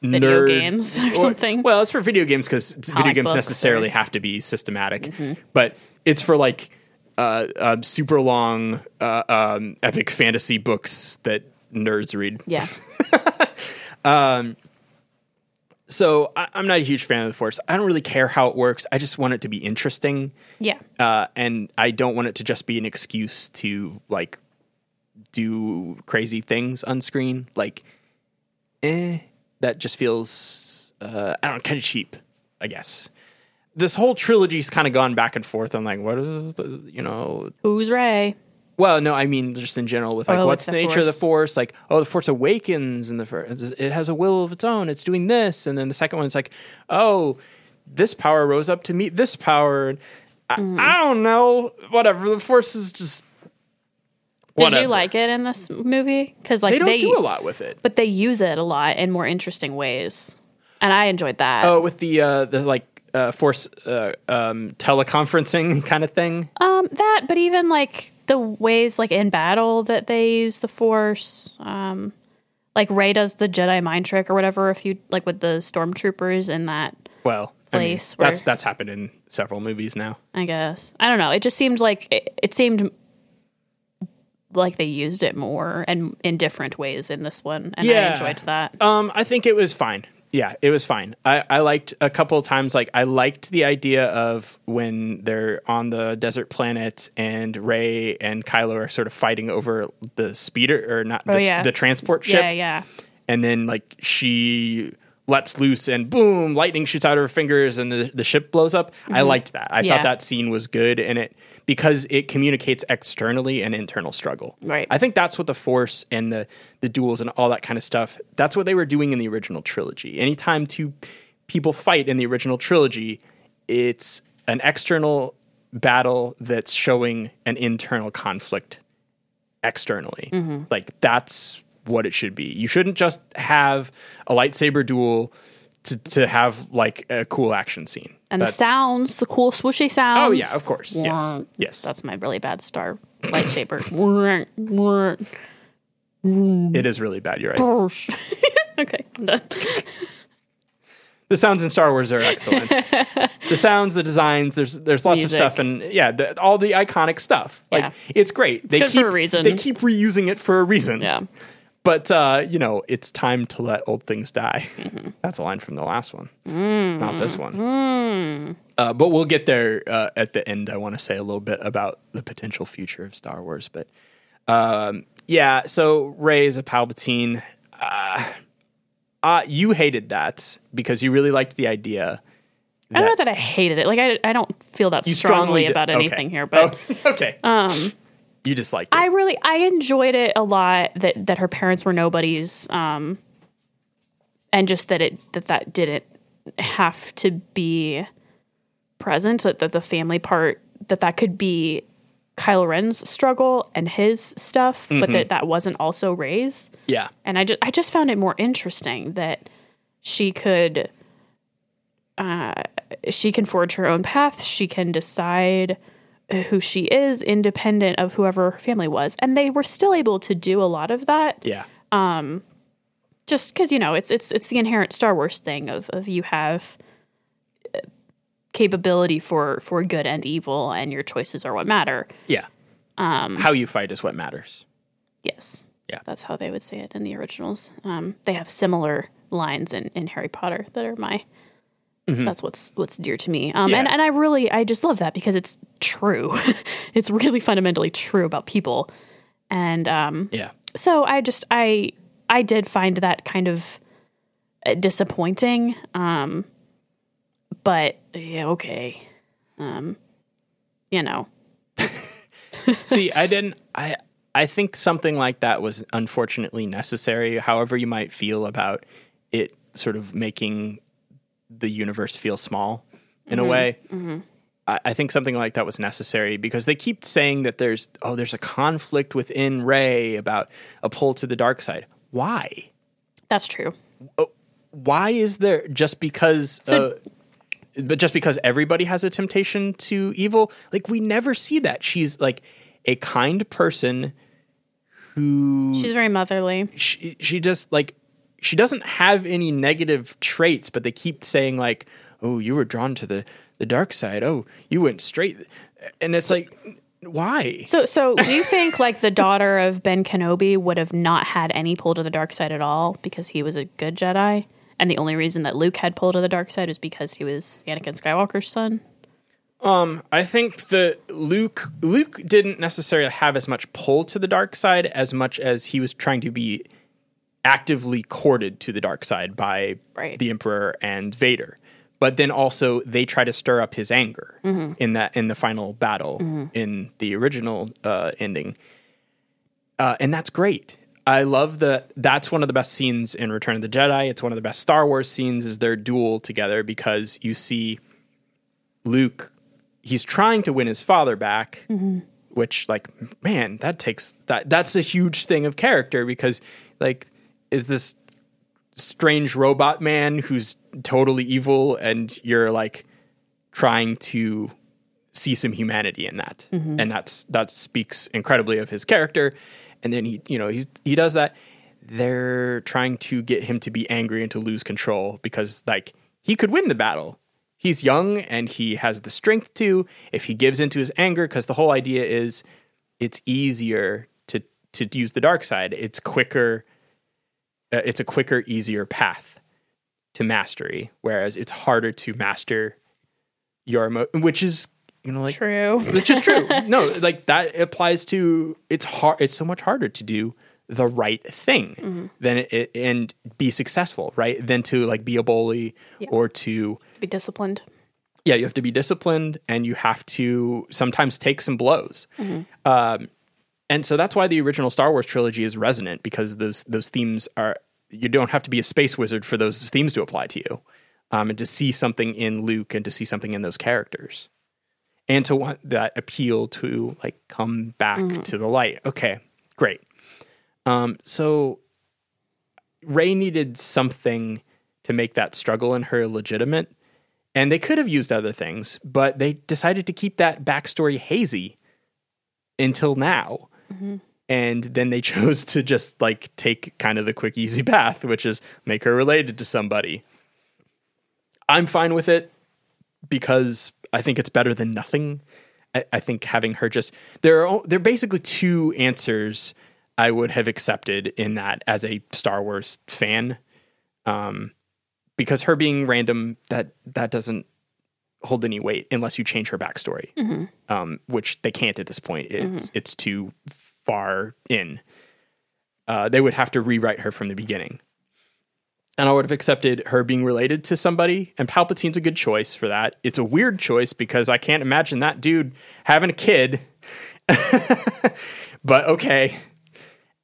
Video nerd- games or something. Well, it's for video games because video games necessarily or- Mm-hmm. have to be systematic, but it's for like uh, uh, super long uh, um, epic fantasy books that nerds read. Yeah. um, So I, I'm not a huge fan of the Force. I don't really care how it works. I just want it to be interesting. Yeah. uh, and I don't want it to just be an excuse to like do crazy things on screen. Like, eh, that just feels uh, I don't know, kind of cheap. I guess this whole trilogy's kind of gone back and forth on like what is the you know Who's Rey? well no I mean just in general with like Oh, what's the nature of the Force. force like oh the force awakens and the first it has a will of its own it's doing this and then the second one's like oh this power rose up to meet this power I, Mm-hmm. I don't know whatever the force is just Did whatever. you like it in this movie? Because like they don't do a lot with it but they use it a lot in more interesting ways, and I enjoyed that. oh with the uh the like uh force uh um teleconferencing kind of thing Um, that, but even like the ways like in battle that they use the Force. Um, like Rey does the Jedi mind trick or whatever. If you like with the stormtroopers in that, well I mean, Place where- that's that's happened in several movies now I guess I don't know. It just seemed like it, it seemed like they used it more and in different ways in this one, and I enjoyed that. Um, I think it was fine. Yeah, it was fine. I, I liked a couple of times. Like I liked the idea of when they're on the desert planet and Rey and Kylo are sort of fighting over the speeder or not the, Oh, yeah. the transport ship. Yeah, yeah. And then like she lets loose and boom, lightning shoots out of her fingers and the, the ship blows up. I liked that. I Mm-hmm. Yeah. thought that scene was good and it because it communicates externally an internal struggle. Right. I think that's what the force and the the duels and all that kind of stuff. That's what they were doing in the original trilogy. Anytime two people fight in the original trilogy, it's an external battle that's showing an internal conflict externally. Mm-hmm. Like that's what it should be. You shouldn't just have a lightsaber duel to, to have like a cool action scene. And That's- the sounds, the cool swooshy sounds. Oh yeah, of course. Yes. Yes. That's my really bad star lightsaber. it is really bad. You're right. okay, I'm done. the sounds in Star Wars are excellent. the sounds, the designs, there's there's lots Music. of stuff, and yeah, the, all the iconic stuff. Like Yeah. it's great. they good for keep a reason. they keep reusing it for a reason. Yeah. But uh, you know, it's time to let old things die. Mm-hmm. That's a line from the last one, Mm. not this one. Uh, but we'll get there uh, at the end. I want to say a little bit about the potential future of Star Wars, but um, yeah. So Rey is a Palpatine. Uh, uh, you hated that because you really liked the idea. I don't know that I hated it. Like I, I don't feel that strongly, di- about okay. anything here, but Oh, okay, um, you disliked it. I really I enjoyed it a lot that that her parents were nobodies, um, and just that it that that didn't have to be present. That that the family part that that could be Kylo Ren's struggle and his stuff, but that that wasn't also Rey's. yeah, and I just I just found it more interesting that she could uh, she can forge her own path. She can decide who she is, independent of whoever her family was, and they were still able to do a lot of that. yeah, um Just because you know it's it's it's the inherent Star Wars thing of of you have uh, capability for for good and evil, and your choices are what matter. Yeah. Um, How you fight is what matters. Yes. Yeah. That's how they would say it in the originals. Um, they have similar lines in, in Harry Potter that are my that's what's what's dear to me. Um, Yeah. and, and I really I just love that because it's true. it's really fundamentally true about people. And um, Yeah. so I just I I did find that kind of uh, disappointing. Um, but yeah, okay. Um, you know, See, I didn't. I I think something like that was unfortunately necessary. However, you might feel about it, sort of making the universe feel small in a way. I, I think something like that was necessary because they keep saying that there's oh there's a conflict within Rey about a pull to the dark side. Why? that's true. Why is there just because? So- uh, but just because everybody has a temptation to evil, like we never see that. She's like a kind person who She's very motherly. she, she just like she doesn't have any negative traits, but they keep saying like, "Oh, you were drawn to the the dark side. Oh, you went straight," and it's like, why? So, so do you think like the daughter of Ben Kenobi would have not had any pull to the dark side at all because he was a good Jedi, and the only reason that Luke had pull to the dark side was because he was Anakin Skywalker's son? Um, I think that Luke Luke didn't necessarily have as much pull to the dark side as much as he was trying to be actively courted to the dark side by Right. the Emperor and Vader. But then also they try to stir up his anger in that in the final battle in the original uh, ending, uh, and that's great. I love that. That's one of the best scenes in Return of the Jedi. It's one of the best Star Wars scenes. Is their duel together because you see Luke, he's trying to win his father back, which like man, that takes that that's a huge thing of character because like is this strange robot man who's totally evil and you're like trying to see some humanity in that. Mm-hmm. And that's that speaks incredibly of his character. And then he, you know, he's he does that. They're trying to get him to be angry and to lose control because like he could win the battle. He's young and he has the strength to if he gives into his anger because the whole idea is it's easier to to use the dark side. It's quicker uh, it's a quicker, easier path to mastery, whereas it's harder to master your emo- which is you know like True. which is true. no, like that applies to it's hard. It's so much harder to do the right thing than it, it and be successful, right? Than to like be a bully or to Be disciplined. yeah, you have to be disciplined and you have to sometimes take some blows. Um, and so that's why the original Star Wars trilogy is resonant because those those themes are you don't have to be a space wizard for those themes to apply to you, um, and to see something in Luke and to see something in those characters, and to want that appeal to like come back to the light. Okay, great. Um, so Rey needed something to make that struggle in her legitimate. And they could have used other things, but they decided to keep that backstory hazy until now. And then they chose to just like take kind of the quick, easy path, which is make her related to somebody. I'm fine with it because I think it's better than nothing. I, I think having her just there are there are basically two answers I would have accepted in that as a Star Wars fan. Um, because her being random that that doesn't hold any weight unless you change her backstory, um, which they can't at this point. It's it's too far in. Uh, they would have to rewrite her from the beginning. And I would have accepted her being related to somebody, and Palpatine's a good choice for that. It's a weird choice because I can't imagine that dude having a kid. but okay.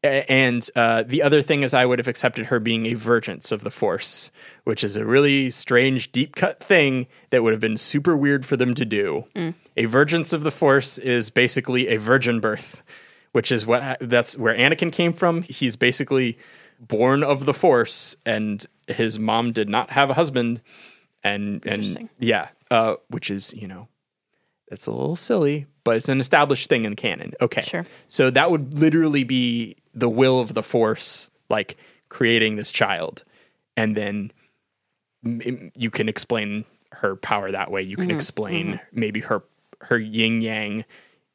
And uh, the other thing is, I would have accepted her being a vergence of the Force, which is a really strange, deep cut thing that would have been super weird for them to do. A vergence of the Force is basically a virgin birth, which is what that's where Anakin came from. He's basically born of the Force, and his mom did not have a husband, and and yeah, uh, which is you know that's a little silly, but it's an established thing in canon. Okay. Sure. So that would literally be the will of the force, like creating this child. And then m- you can explain her power that way. You can mm-hmm. explain mm-hmm. maybe her her yin yang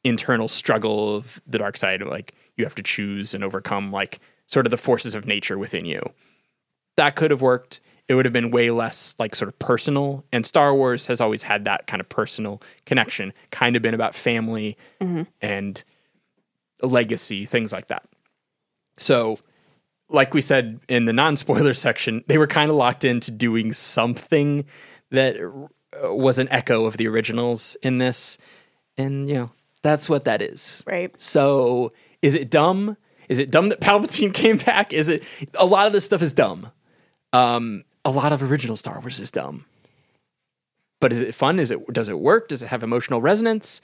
internal struggle of the dark side. Like you have to choose and overcome like sort of the forces of nature within you. That could have worked. It would have been way less like sort of personal. And Star Wars has always had that kind of personal connection, kind of been about family and legacy, things like that. So, like we said in the non spoiler section, they were kind of locked into doing something that uh, was an echo of the originals in this. And, you know, that's what that is. Right. So, is it dumb? Is it dumb that Palpatine came back? Is it a lot of this stuff is dumb? Um, a lot of original Star Wars is dumb. But is it fun? Is it does it work? Does it have emotional resonance?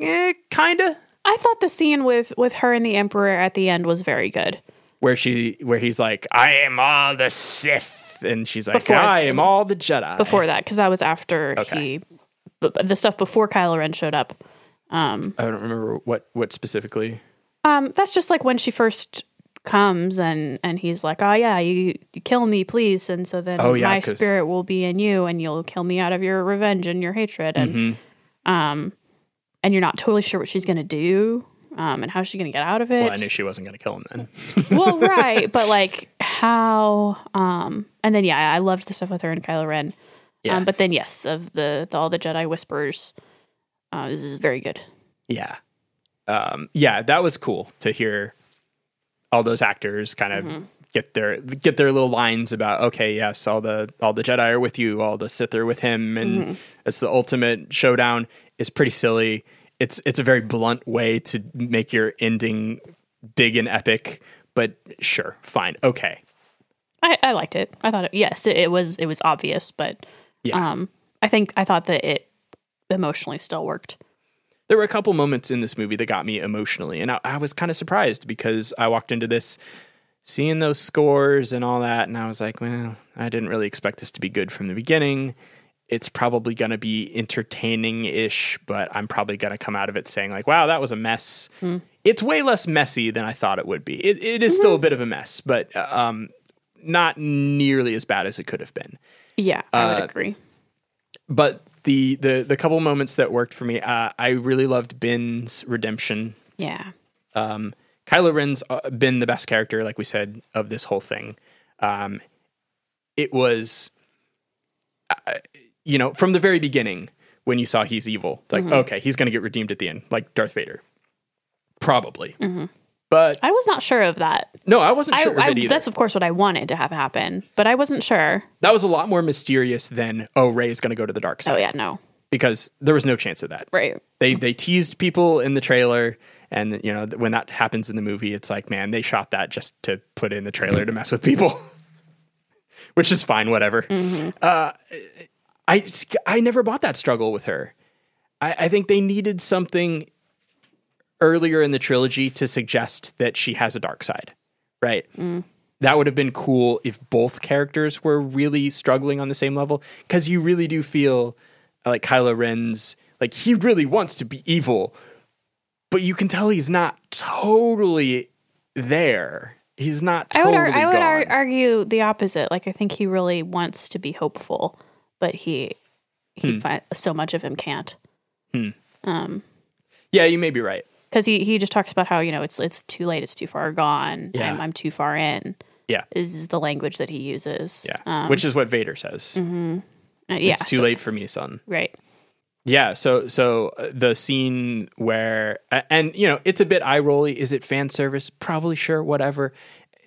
Eh, kinda. I thought the scene with with her and the Emperor at the end was very good. Where she where he's like, I am all the Sith and she's like, Before- I am all the Jedi. Before that, because that was after Okay. he, but but the stuff before Kylo Ren showed up. Um, I don't remember what what specifically. Um, that's just like when she first comes and and he's like, "Oh yeah, you, you kill me, please," and so then Oh, yeah, my 'cause- spirit will be in you, and you'll kill me out of your revenge and your hatred, and Mm-hmm. um, and you're not totally sure what she's gonna do, um, and how she's gonna get out of it. Well, I knew she wasn't going to kill him then. well, right, but like how, um, and then yeah, I loved the stuff with her and Kylo Ren. Yeah. Um, but then yes, of the, the all the Jedi whispers, uh, this is very good. Yeah. Um, yeah, that was cool to hear all those actors kind of get their get their little lines about okay, yes, all the all the Jedi are with you, all the Sith are with him, and it's the ultimate showdown. Is pretty silly. It's it's a very blunt way to make your ending big and epic, but sure, fine, okay. I, I liked it. I thought it, yes, it, it was it was obvious, but Yeah. um, I think I thought that it emotionally still worked. There were a couple moments in this movie that got me emotionally, and I, I was kind of surprised because I walked into this seeing those scores and all that, and I was like, well, I didn't really expect this to be good from the beginning. It's probably going to be entertaining ish, but I'm probably going to come out of it saying, like, wow, that was a mess. It's way less messy than I thought it would be. It, it is still a bit of a mess, but um, not nearly as bad as it could have been Yeah, I Uh, would agree. but the the the couple moments that worked for me, uh, I really loved Ben's redemption. Yeah, Kylo Ren's been the best character, like we said, of this whole thing. Um, it was, uh, you know, from the very beginning when you saw he's evil, like okay, he's going to get redeemed at the end, like Darth Vader, probably. But I was not sure of that. no, I wasn't sure I of it either. that's of course what I wanted to have happen, but I wasn't sure. that was a lot more mysterious than oh, Rey is going to go to the dark side Oh yeah, no, because there was no chance of that. right. they they teased people in the trailer and you know when that happens in the movie it's like man they shot that just to put in the trailer to mess with people which is fine whatever uh, i i never bought that struggle with her I, I think they needed something earlier in the trilogy to suggest that she has a dark side right that would have been cool if both characters were really struggling on the same level because you really do feel uh, like Kylo Ren's like he really wants to be evil, but you can tell he's not totally there. He's not I would totally ar- I would ar- argue the opposite. Like I think he really wants to be hopeful, but he Hmm. he fi- so much of him can't. Hmm. Um. yeah, you may be right. Because he, he just talks about how you know it's it's too late, it's too far gone. Yeah. I'm, I'm too far in. Yeah, Is the language that he uses. yeah, um, which is what Vader says. uh, yeah, It's too so- late for me, son. Right. Yeah, so so uh, the scene where and you know it's a bit eye rolly. Is it fan service? Probably sure, whatever.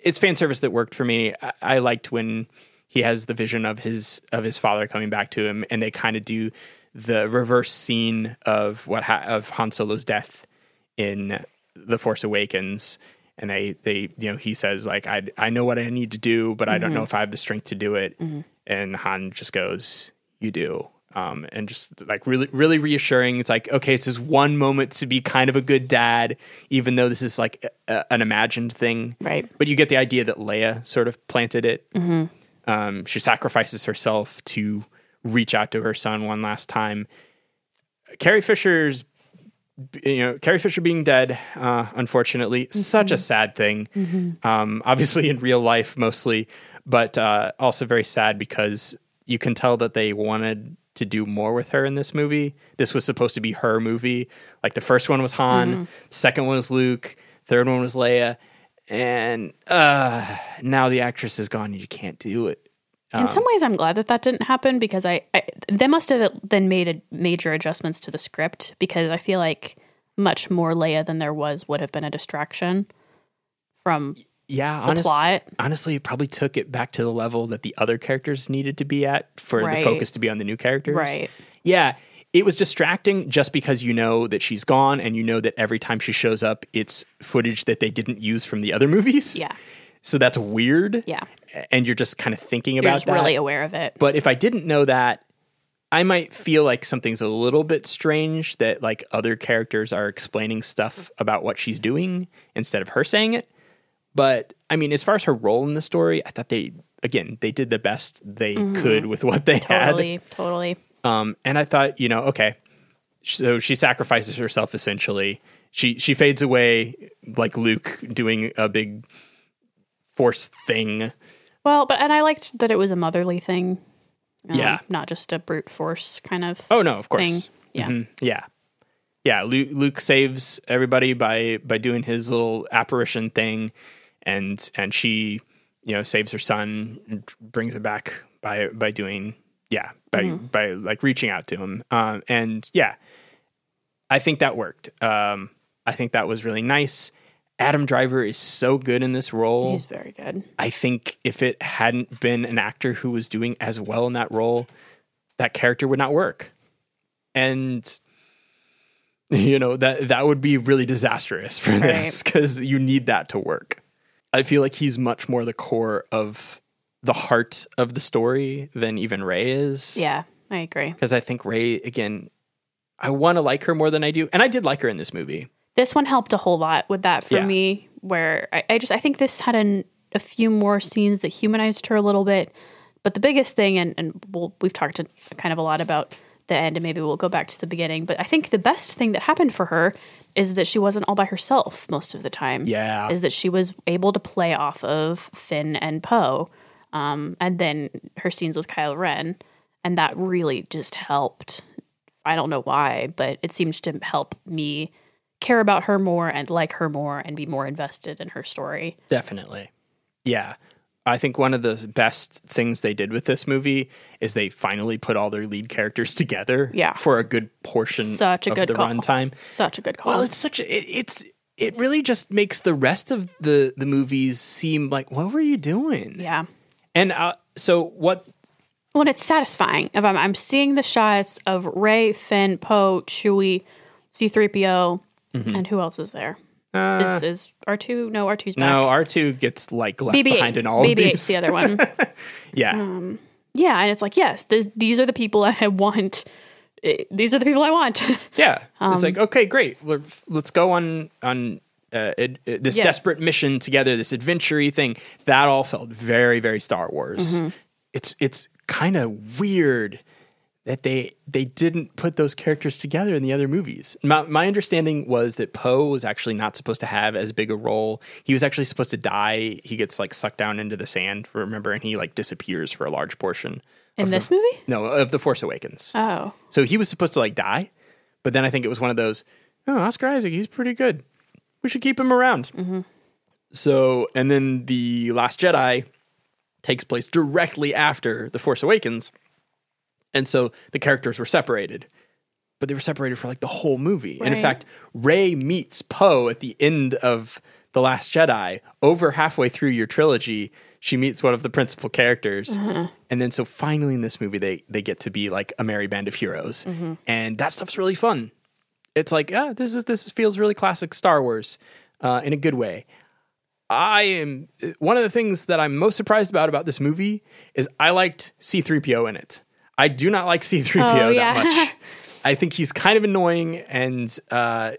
It's fan service that worked for me. I, I liked when he has the vision of his of his father coming back to him, and they kind of do the reverse scene of what ha- of Han Solo's death in the Force Awakens. And they, they, you know, he says like, I, I know what I need to do, but I don't know if I have the strength to do it. And Han just goes, you do. Um, and just like really, really reassuring. It's like, okay, it's this one moment to be kind of a good dad, even though this is like a, a- an imagined thing. Right. But you get the idea that Leia sort of planted it. Um, she sacrifices herself to reach out to her son one last time. Carrie Fisher's, you know, Carrie Fisher being dead, uh, unfortunately, such a sad thing. Um, obviously in real life mostly, but uh, also very sad because you can tell that they wanted to do more with her in this movie. This was supposed to be her movie. Like the first one was Han, second one was Luke, third one was Leia, and uh, now the actress is gone. and You can't do it. In um, some ways, I'm glad that that didn't happen because I, I they must have then made a major adjustments to the script because I feel like much more Leia than there was would have been a distraction from Yeah, the honest- plot. honestly, it probably took it back to the level that the other characters needed to be at for Right. the focus to be on the new characters. Right. Yeah, it was distracting just because you know that she's gone and you know that every time she shows up, it's footage that they didn't use from the other movies. Yeah. So that's weird. Yeah. And you're just kind of thinking about that. really aware of it. But if I didn't know that, I might feel like something's a little bit strange that like other characters are explaining stuff about what she's doing instead of her saying it. But I mean, as far as her role in the story, I thought they again they did the best they could with what they had. Totally, totally. Um, and I thought, you know, okay, so she sacrifices herself essentially. She she fades away like Luke doing a big force thing. Well, but and I liked that it was a motherly thing. um, Yeah. Not just a brute force kind of Oh no, of thing. course. Yeah. Mhm. Yeah. Yeah, Luke, Luke saves everybody by by doing his little apparition thing and and she, you know, saves her son and brings him back by by doing yeah, by Mm-hmm. by like reaching out to him. Um and yeah. I think that worked. Um I think that was really nice. Adam Driver is so good in this role. He's very good. I think if it hadn't been an actor who was doing as well in that role, that character would not work. And you know, that that would be really disastrous for this cuz you need that to work. I feel like he's much more the core of the heart of the story than even Rey is. Yeah, I agree. Cuz I think Rey again I want to like her more than I do. And I did like her in this movie. This one helped a whole lot with that for Yeah. me, where I, I just I think this had an, a few more scenes that humanized her a little bit. But the biggest thing, and, and we'll, we've talked to kind of a lot about the end, and maybe we'll go back to the beginning. But I think the best thing that happened for her is that she wasn't all by herself most of the time. Yeah. is that she was able to play off of Finn and Poe, um, and then her scenes with Kylo Ren, and that really just helped. I don't know why, but it seemed to help me care about her more and like her more and be more invested in her story. Definitely. Yeah. I think one of the best things they did with this movie is they finally put all their lead characters together Yeah. for a good portion Such a of good the call. runtime. Such a good call. Well, it's such a it, it's it really just makes the rest of the the movies seem like what were you doing? yeah. And uh, so what When it's satisfying. If I'm, I'm seeing the shots of Rey, Finn, Poe, Chewie, C3PO, Mm-hmm. and who else is there? uh, Is is R2? No, R2's back. no, R2 gets like left BB-8. behind in all of BB-8's these. the other one. yeah. yeah, and it's like, yes, this, these are the people I want. Eh, These are the people I want. Yeah, Um, it's like okay, great. We're, let's go on on uh, it, it- this Yeah. desperate mission together, this adventure thing. That all felt very, very Star Wars. Mm-hmm. It's it's kind of weird that they they didn't put those characters together in the other movies. My, my understanding was that Poe was actually not supposed to have as big a role. He was actually supposed to die. He gets like sucked down into the sand, remember, and he like disappears for a large portion. In this movie? No, of the Force Awakens. Oh. So he was supposed to like die, but then I think it was one of those. Oh, Oscar Isaac, he's pretty good. We should keep him around. Mm-hmm. So, and then the Last Jedi takes place directly after the Force Awakens, and so the characters were separated, but they were separated for like the whole movie. And in fact, Rey meets Poe at the end of the Last Jedi. Over halfway through your trilogy, she meets one of the principal characters, and then so finally in this movie they they get to be like a merry band of heroes, and that stuff's really fun. It's like ah, this is this feels really classic Star Wars uh, in a good way. I am one of the things that I'm most surprised about about this movie is I liked C3PO in it. I do not like C3PO Oh, yeah. that much. I think he's kind of annoying, and uh,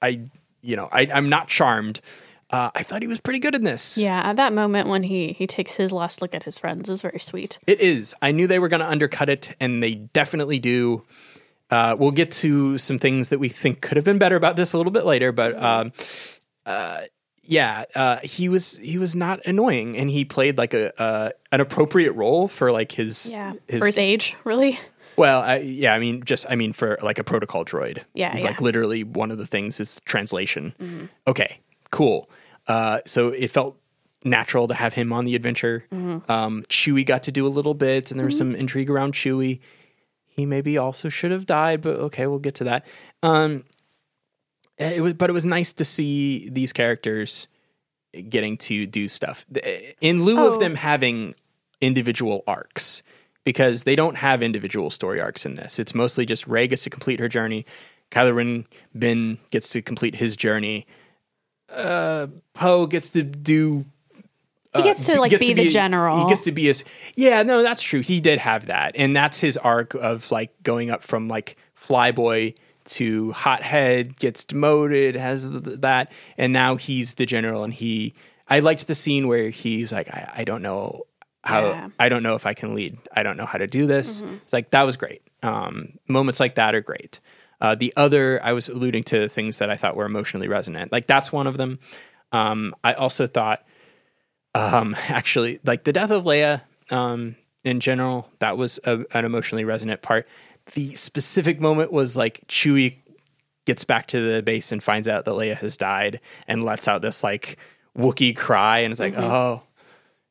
I, you know, I, I'm not charmed. Uh, I thought he was pretty good in this. Yeah, at that moment when he he takes his last look at his friends is very sweet. It is. I knew they were going to undercut it, and they definitely do. Uh, we'll get to some things that we think could have been better about this a little bit later, but um, uh, yeah, uh, he was he was not annoying, and he played like a uh, an appropriate role for like his Yeah. For his age, really? Well, I, yeah, I mean, just I mean for like a protocol droid. Yeah, like yeah. literally one of the things is translation. Okay, cool. Uh, so it felt natural to have him on the adventure. Um, Chewie got to do a little bit, and there was some intrigue around Chewie. He maybe also should have died, but okay, we'll get to that. Um, Eh, it was, but it was nice to see these characters getting to do stuff eh, in lieu of Oh. them having individual arcs because they don't have individual story arcs in this. It's mostly just Rey gets to complete her journey, Kylo Ren Ben gets to complete his journey, uh, Poe gets to do. He gets uh, to like gets be to the be- general. He gets to be his. Yeah, no, that's true. He did have that, and that's his arc of like going up from like flyboy to hothead, gets demoted, has th- that, and now he's the general. And he, I liked the scene where he's like, I, I don't know how, Yeah. I don't know if I can lead. I don't know how to do this. It's like that was great. Um, moments like that are great. Uh, the other, I was alluding to things that I thought were emotionally resonant. Like that's one of them. Um, I also thought um, actually, like the death of Leia um, in general, that was a, an emotionally resonant part. The specific moment was like Chewie gets back to the base and finds out that Leia has died and lets out this like Wookiee cry, and it's like, mm-hmm. oh,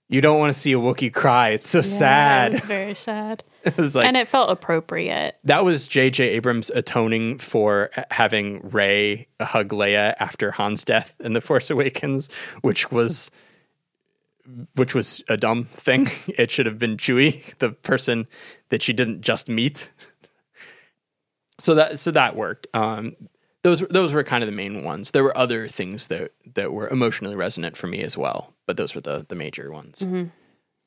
you don't want to see a Wookiee cry. It's so Yeah, sad. It's very sad. It was like and it felt appropriate. that was J.J. Abrams atoning for having Rey hug Leia after Han's death in The Force Awakens, which was which was a dumb thing. It should have been Chewie, the person that she didn't just meet. So that so that worked. Um, those those were kind of the main ones. There were other things that that were emotionally resonant for me as well, but those were the the major ones.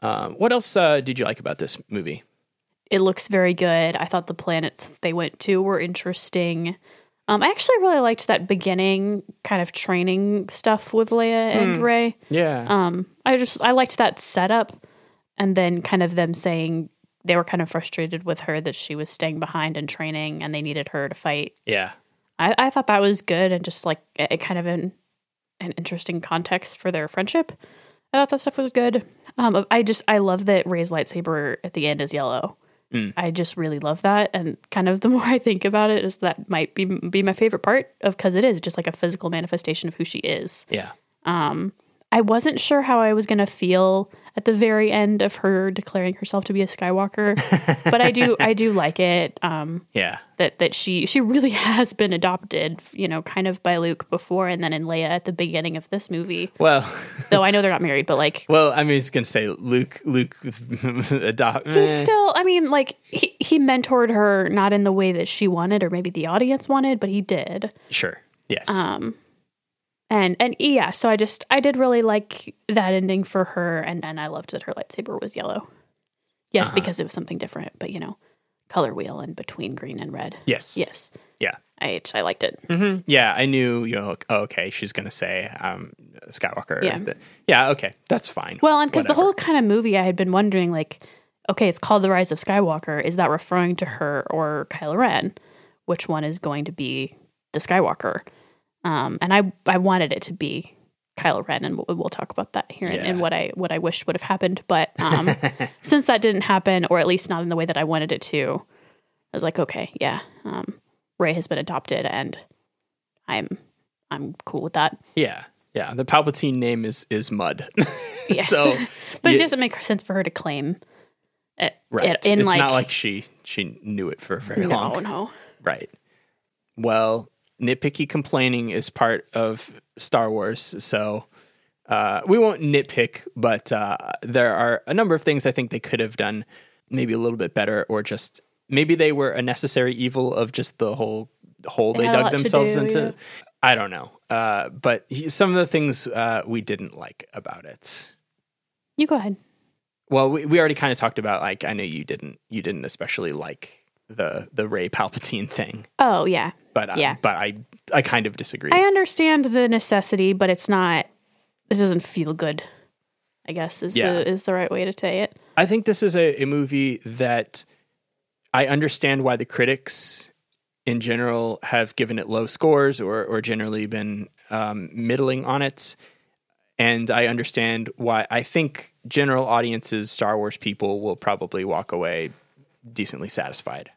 Um, what else uh, did you like about this movie? It looks very good. I thought the planets they went to were interesting. Um, I actually really liked that beginning kind of training stuff with Leia and Rey. Yeah, Um, I just I liked that setup, and then kind of them saying they were kind of frustrated with her that she was staying behind and training, and they needed her to fight. yeah. I, I thought that was good and just like a kind of an an interesting context for their friendship. I thought that stuff was good. Um, I just I love that Rey's lightsaber at the end is yellow. I just really love that, and kind of the more I think about it, is that might be be my favorite part of because it is just like a physical manifestation of who she is. Yeah. Um, I wasn't sure how I was going to feel at the very end of her declaring herself to be a Skywalker, but I do I do like it. Um, Yeah. that that she she really has been adopted, you know, kind of by Luke before, and then in Leia at the beginning of this movie. Well, Though I know they're not married, but like well, I mean, it's gonna say Luke. Luke adopt. eh. still. I mean, like he he mentored her not in the way that she wanted, or maybe the audience wanted, but he did. sure. Yes. Um, and and yeah, so I just I did really like that ending for her, and and I loved that her lightsaber was yellow. Yes, Uh-huh. because it was something different, but you know, color wheel in between green and red. yes. Yes, Yeah. I I liked it. hmm Yeah. I knew. You know. Oh, okay. She's gonna say um, Skywalker. Yeah. The- yeah. Okay. That's fine. Well, and because the whole kind of movie, I had been wondering, like, okay, it's called The Rise of Skywalker. Is that referring to her or Kylo Ren? Which one is going to be the Skywalker? Um, and I I wanted it to be Kylo Ren, and we'll, we'll talk about that here and, Yeah. what I what I wished would have happened. But um, since that didn't happen, or at least not in the way that I wanted it to, I was like, okay, yeah, um, Rey has been adopted, and I'm I'm cool with that. Yeah. Yeah. The Palpatine name is is Mud. Yes. so. But yeah, it doesn't make sense for her to claim it, Right. it in it's like, not like she she knew it for very no, long. no. Right. Well, nitpicky complaining is part of Star Wars, so uh, we won't nitpick, but uh, there are a number of things I think they could have done maybe a little bit better, or just maybe they were a necessary evil of just the whole hole they, a dug themselves do, into. yeah. I don't know, uh, but some of the things uh, we didn't like about it. You go ahead. Well, we, we already kind of talked about like I know you didn't you didn't especially like the the Rey Palpatine thing, Oh yeah, but uh, Yeah. but I I kind of disagree. I understand the necessity, but it's not. It doesn't feel good. I guess is Yeah. the is the right way to say it. I think this is a, a movie that I understand why the critics in general have given it low scores or or generally been um, middling on it. and I understand why. I think general audiences, Star Wars people, will probably walk away decently satisfied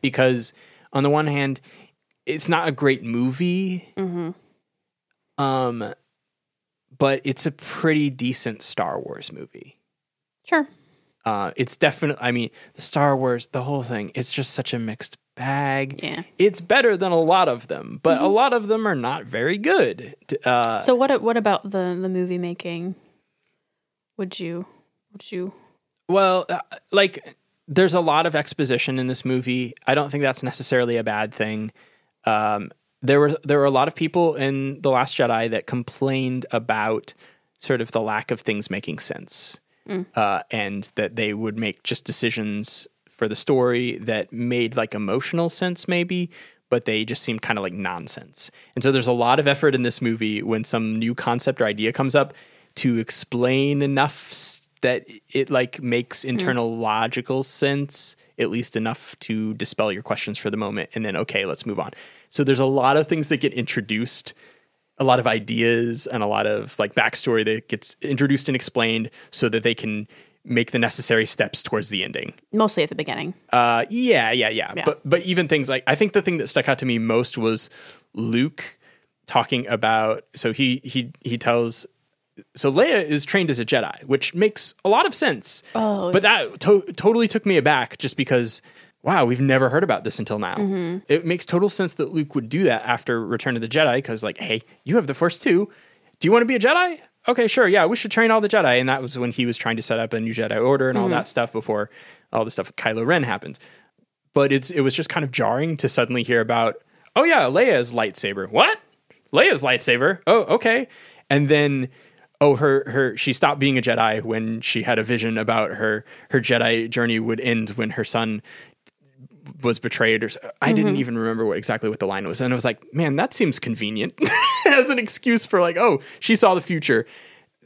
because, on the one hand, it's not a great movie, um, but it's a pretty decent Star Wars movie. Sure. Uh, it's definitely. I mean, the Star Wars, the whole thing. It's just such a mixed bag. Yeah. It's better than a lot of them, but a lot of them are not very good. Uh, So what what about the the movie making? Would you would you Well, uh, like there's a lot of exposition in this movie. I don't think that's necessarily a bad thing. Um, there were there were a lot of people in the Last Jedi that complained about sort of the lack of things making sense, uh, and that they would make just decisions for the story that made like emotional sense, maybe. But they just seemed kind of like nonsense. And so there's a lot of effort in this movie when some new concept or idea comes up to explain enough that it like makes internal logical sense at least enough to dispel your questions for the moment and then okay let's move on so there's a lot of things that get introduced a lot of ideas and a lot of like backstory that gets introduced and explained so that they can make the necessary steps towards the ending mostly at the beginning? uh, yeah, yeah, yeah, Yeah. But but even things like I think the thing that stuck out to me most was Luke talking about. So he he he tells. So Leia is trained as a Jedi, which makes a lot of sense. Oh. but that to- totally took me aback, just because. Wow, we've never heard about this until now. Mm-hmm. It makes total sense that Luke would do that after Return of the Jedi, because like, hey, you have the first two. Do you want to be a Jedi? Okay, sure. Yeah, we should train all the Jedi. And that was when he was trying to set up a new Jedi Order and all that stuff before all the stuff with Kylo Ren happened. But it's it was just kind of jarring to suddenly hear about, oh yeah, Leia's lightsaber. What? Leia's lightsaber? Oh, okay. And then oh her her she stopped being a Jedi when she had a vision about her her Jedi journey would end when her son was betrayed or. I didn't even remember what exactly what the line was. And I was like, man, that seems convenient as an excuse for like, oh, she saw the future.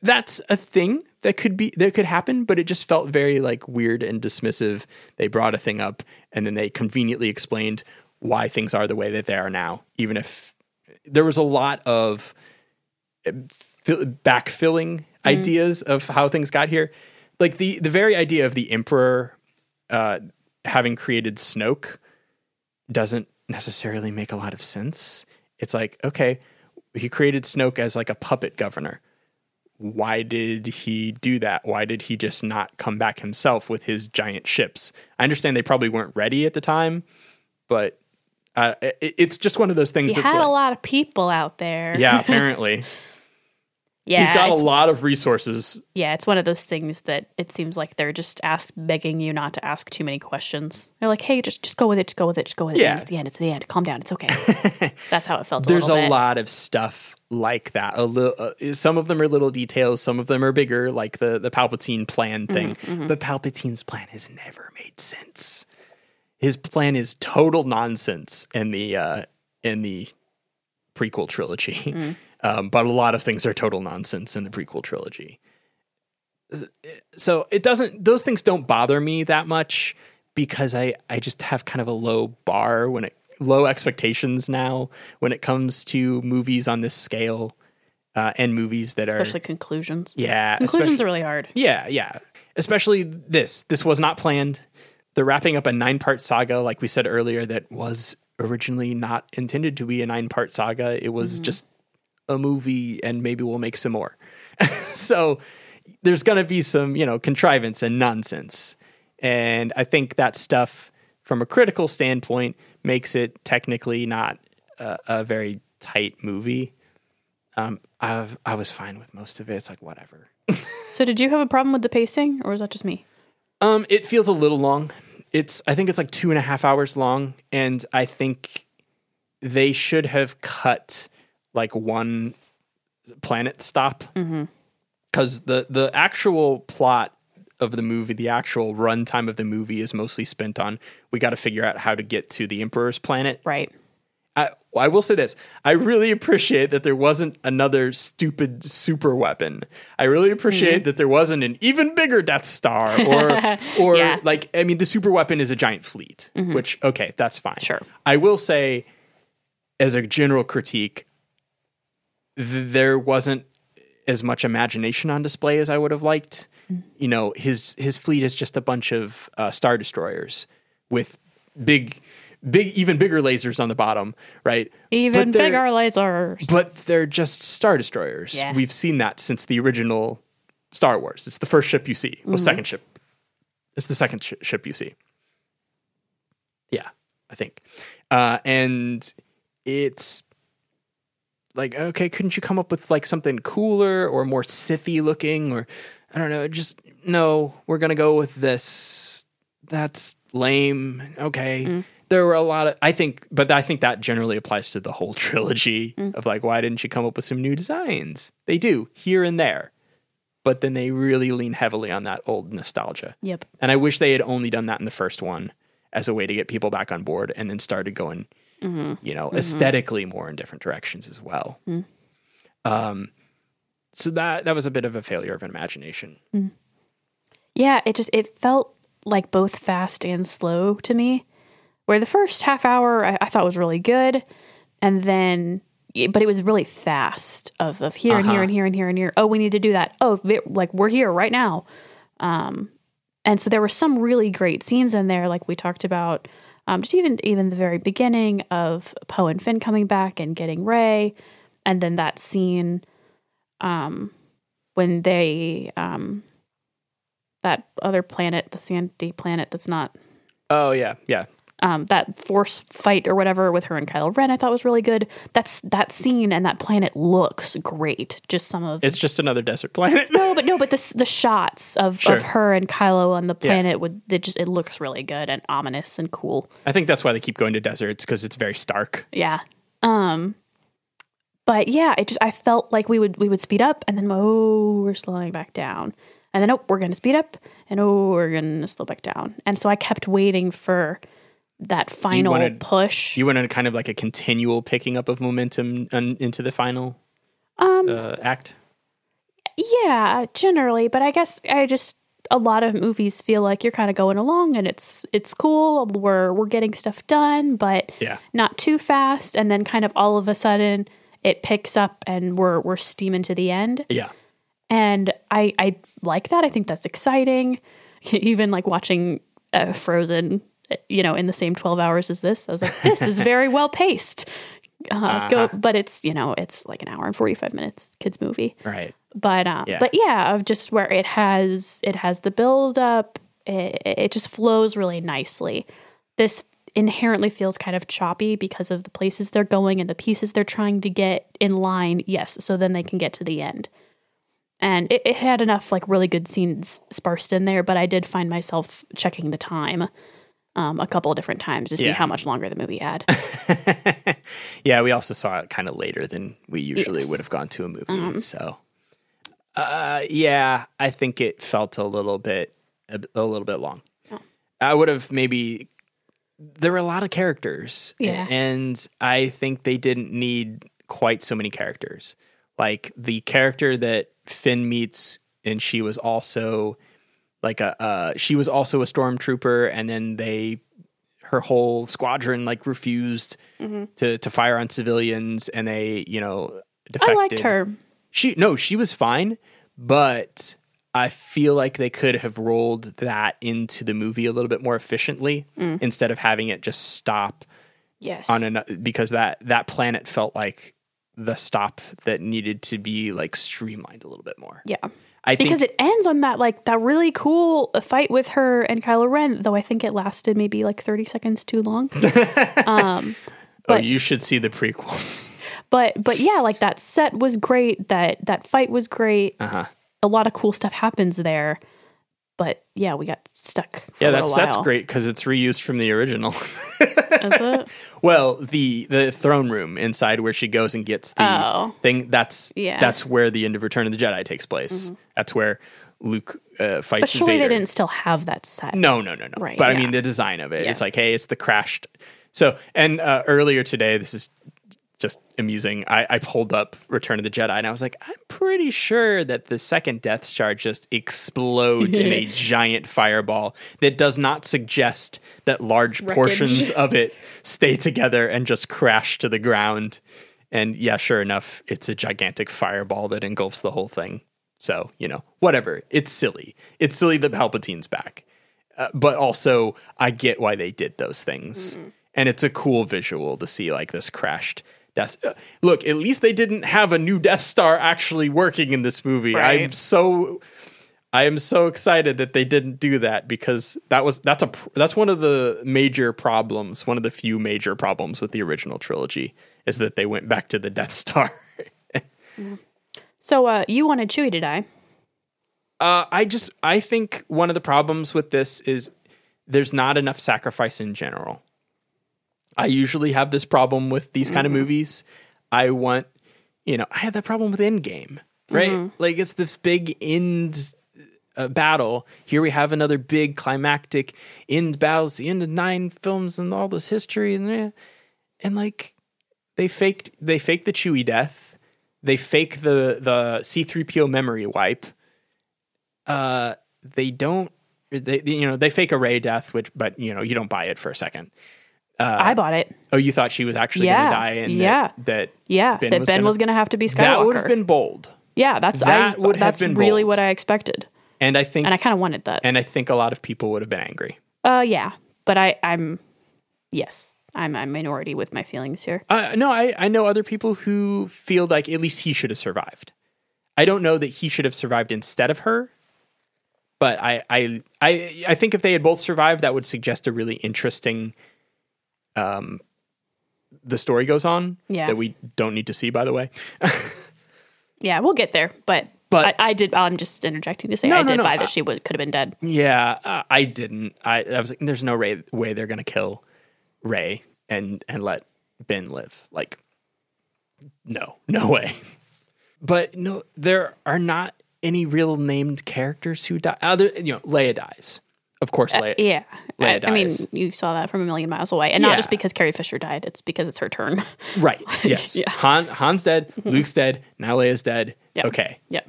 That's a thing that could be that could happen, but it just felt very like weird and dismissive. They brought a thing up and then they conveniently explained why things are the way that they are now, even if there was a lot of uh, fill, backfilling ideas of how things got here. Like the the very idea of the emperor uh, having created Snoke doesn't necessarily make a lot of sense. It's like, okay, he created Snoke as like a puppet governor. Why did he do that? Why did he just not come back himself with his giant ships? I understand they probably weren't ready at the time, but uh, it, it's just one of those things He had like, a lot of people out there. yeah, apparently. Yeah. He's got a lot of resources. yeah, it's one of those things that it seems like they're just ask begging you not to ask too many questions. They're like, hey, just just go with it, just go with it, just go with it. Yeah. It's the end. It's the end. Calm down. It's okay. That's how it felt. A There's a bit. lot of stuff like that. A little, uh, some of them are little details, some of them are bigger, like the the Palpatine plan thing. But Palpatine's plan has never made sense. His plan is total nonsense in the uh, in the prequel trilogy. Um, but a lot of things are total nonsense in the prequel trilogy. So it doesn't; those things don't bother me that much because I I just have kind of a low bar when it low expectations now when it comes to movies on this scale uh, and movies that are especially conclusions. yeah Conclusions are really hard. yeah, yeah. Especially this. This was not planned. They're wrapping up a nine part saga, like we said earlier, that was originally not intended to be a nine part saga. It was just a movie, and maybe we'll make some more. so there's going to be some, you know, contrivance and nonsense. And I think that stuff, from a critical standpoint, makes it technically not a, a very tight movie. Um, I I was fine with most of it. It's like whatever. So did you have a problem with the pacing, or was that just me? Um, it feels a little long. It's I think it's like two and a half hours long, and I think they should have cut like one planet stop mm-hmm. because the the actual plot of the movie, the actual runtime of the movie, is mostly spent on we got to figure out how to get to the Emperor's planet. Right. I, I will say this. I really appreciate that there wasn't another stupid super weapon. I really appreciate mm-hmm. that there wasn't an even bigger Death Star or or Yeah. like I mean the super weapon is a giant fleet, mm-hmm. which okay, that's fine. Sure. I will say as a general critique there wasn't as much imagination on display as I would have liked. You know, his his fleet is just a bunch of uh, star destroyers with big, big, even bigger lasers on the bottom, right? Even bigger lasers. But they're just star destroyers. Yeah. We've seen that since the original Star Wars. It's the first ship you see. Well, second ship. It's the second sh- ship you see. Yeah, I think. Uh, and it's like, okay, couldn't you come up with like something cooler or more Sithy looking or I don't know, just no, we're gonna go with this. That's lame. Okay. Mm-hmm. There were a lot of I think but I think that generally applies to the whole trilogy mm. of like, why didn't you come up with some new designs? They do, here and there. But then they really lean heavily on that old nostalgia. Yep. And I wish they had only done that in the first one as a way to get people back on board and then started going, Mm-hmm. you know, mm-hmm. aesthetically more in different directions as well. Mm. Um, so that that was a bit of a failure of imagination. Mm. Yeah, it just it felt like both fast and slow to me. Where the first half hour I, I thought was really good, and then but it was really fast of of here and here uh-huh. and here and here and here. Oh, we need to do that. Oh, vi- like we're here right now. Um, and so there were some really great scenes in there, like we talked about. Um, just even even the very beginning of Poe and Finn coming back and getting Rey, and then that scene, um, when they um, that other planet, the sandy planet that's not Oh yeah, yeah. Um, that force fight or whatever with her and Kylo Ren, I thought was really good. That's that scene and that planet looks great. Just some of It's just another desert planet. no, but no, but the the shots of, Sure. of her and Kylo on the Yeah. planet would it just it looks really good and ominous and cool. I think that's why they keep going to deserts because it's very stark. Yeah. Um but yeah, it just I felt like we would we would speed up and then oh we're slowing back down. And then oh we're gonna speed up and oh we're gonna slow back down. And so I kept waiting for that final you wanted- push. You went on kind of like a continual picking up of momentum un- into the final um uh, act. yeah, generally, but I guess I just a lot of movies feel like you're kind of going along and it's it's cool. We're we're getting stuff done, but Yeah. not too fast and then kind of all of a sudden it picks up and we're we're steaming to the end. Yeah. and I I like that. I think that's exciting. Even like watching uh, Frozen, you know, in the same twelve hours as this, I was like, this is very well paced. Uh, Go, but it's you know it's like an hour and forty five minutes kids movie. Right. But um, Yeah. but yeah, of just where it has it has the build up. It, it just flows really nicely. This inherently feels kind of choppy because of the places they're going and the pieces they're trying to get in line. Yes, so then they can get to the end. And it, it had enough like really good scenes sparsed in there, but I did find myself checking the time um, a couple of different times to see Yeah. how much longer the movie had. Yeah, we also saw it kind of later than we usually Yes. would have gone to a movie. so, uh, yeah, I think it felt a little bit a, a little bit long. I would have maybe. There were a lot of characters, Yeah. and I think they didn't need quite so many characters. Like the character that Finn meets, and she was also like a uh, she was also a stormtrooper, and then they her whole squadron like refused to to fire on civilians, and they you know I liked her. She no, she was fine, but I feel like they could have rolled that into the movie a little bit more efficiently instead of having it just stop Yes. on an because that that planet felt like the stop that needed to be like streamlined a little bit more. yeah. I because think it ends on that like that really cool fight with her and Kylo Ren, though I think it lasted maybe like thirty seconds too long. um, oh, but- you should see the prequels. but but yeah, like that set was great. That that fight was great. Uh-huh. A lot of cool stuff happens there. But yeah, we got stuck. For Yeah, a that set's great because it's reused from the original. Is it? well, the the throne room inside where she goes and gets the Oh. thing. That's Yeah. Mm-hmm. that's where the end of Return of the Jedi takes place. That's where Luke uh, fights. But surely Vader. they didn't still have that set. No, no, no, no. Right, but I yeah. mean the design of it. It's like, hey, it's the crashed. So, and uh, earlier today, this is just amusing. I, I pulled up Return of the Jedi, and I was like, I'm pretty sure that the second Death Star just explodes in a giant fireball that does not suggest that large portions of it stay together and just crash to the ground And yeah, sure enough, it's a gigantic fireball that engulfs the whole thing. So, you know, whatever. It's silly. It's silly that Palpatine's back. Uh, but also, I get why they did those things. And it's a cool visual to see like this crashed Death. Uh, look, at least they didn't have a new Death Star actually working in this movie. I'm so I am so excited that they didn't do that because that was that's a that's one of the major problems, one of the few major problems with the original trilogy is that they went back to the Death Star. So uh, you wanted Chewie to die. Uh, I just I think one of the problems with this is there's not enough sacrifice in general. I usually have this problem with these kind of movies. I want, you know, I had that problem with Endgame, right? Like it's this big end uh, battle. Here we have another big climactic end battle. It's the end of nine films and all this history, and eh, and like they faked they faked the Chewie death. They fake the the C3PO memory wipe. Uh, they don't. They you know they fake a Rey death, which but you know you don't buy it for a second. I bought it. Oh, you thought she was actually Yeah, going to die, and yeah. that, that Yeah, Ben that was Ben gonna- was going to have to be Skywalker. that would have been bold. yeah, that's that I, would have been really bold. what I expected, And I think and I kind of wanted that. and I think a lot of people would have been angry. Uh, yeah, but I, I'm, yes, I'm a minority with my feelings here. Uh, no, I, I know other people who feel like at least he should have survived. I don't know that he should have survived instead of her, but I, I, I, I think if they had both survived, that would suggest a really interesting. Um, the story goes on Yeah. that we don't need to see, by the way. Yeah, we'll get there, but. But- I, I did. I'm just interjecting to say No, I no, did no, buy I- that she would could have been dead. Yeah, uh, I didn't. I, I was like, there's no way, way they're gonna kill Rey and and let Ben live. Like, no, no way. But no, there are not any real named characters who die. Other, you know, Leia dies. Of course, Leia. Yeah, I, Leia I mean, you saw that from a million miles away, and Yeah. not just because Carrie Fisher died. It's because it's her turn. Right. Yes. Yeah. Han Han's dead. Luke's dead. Now Leia's dead. Yeah. Okay. yeah,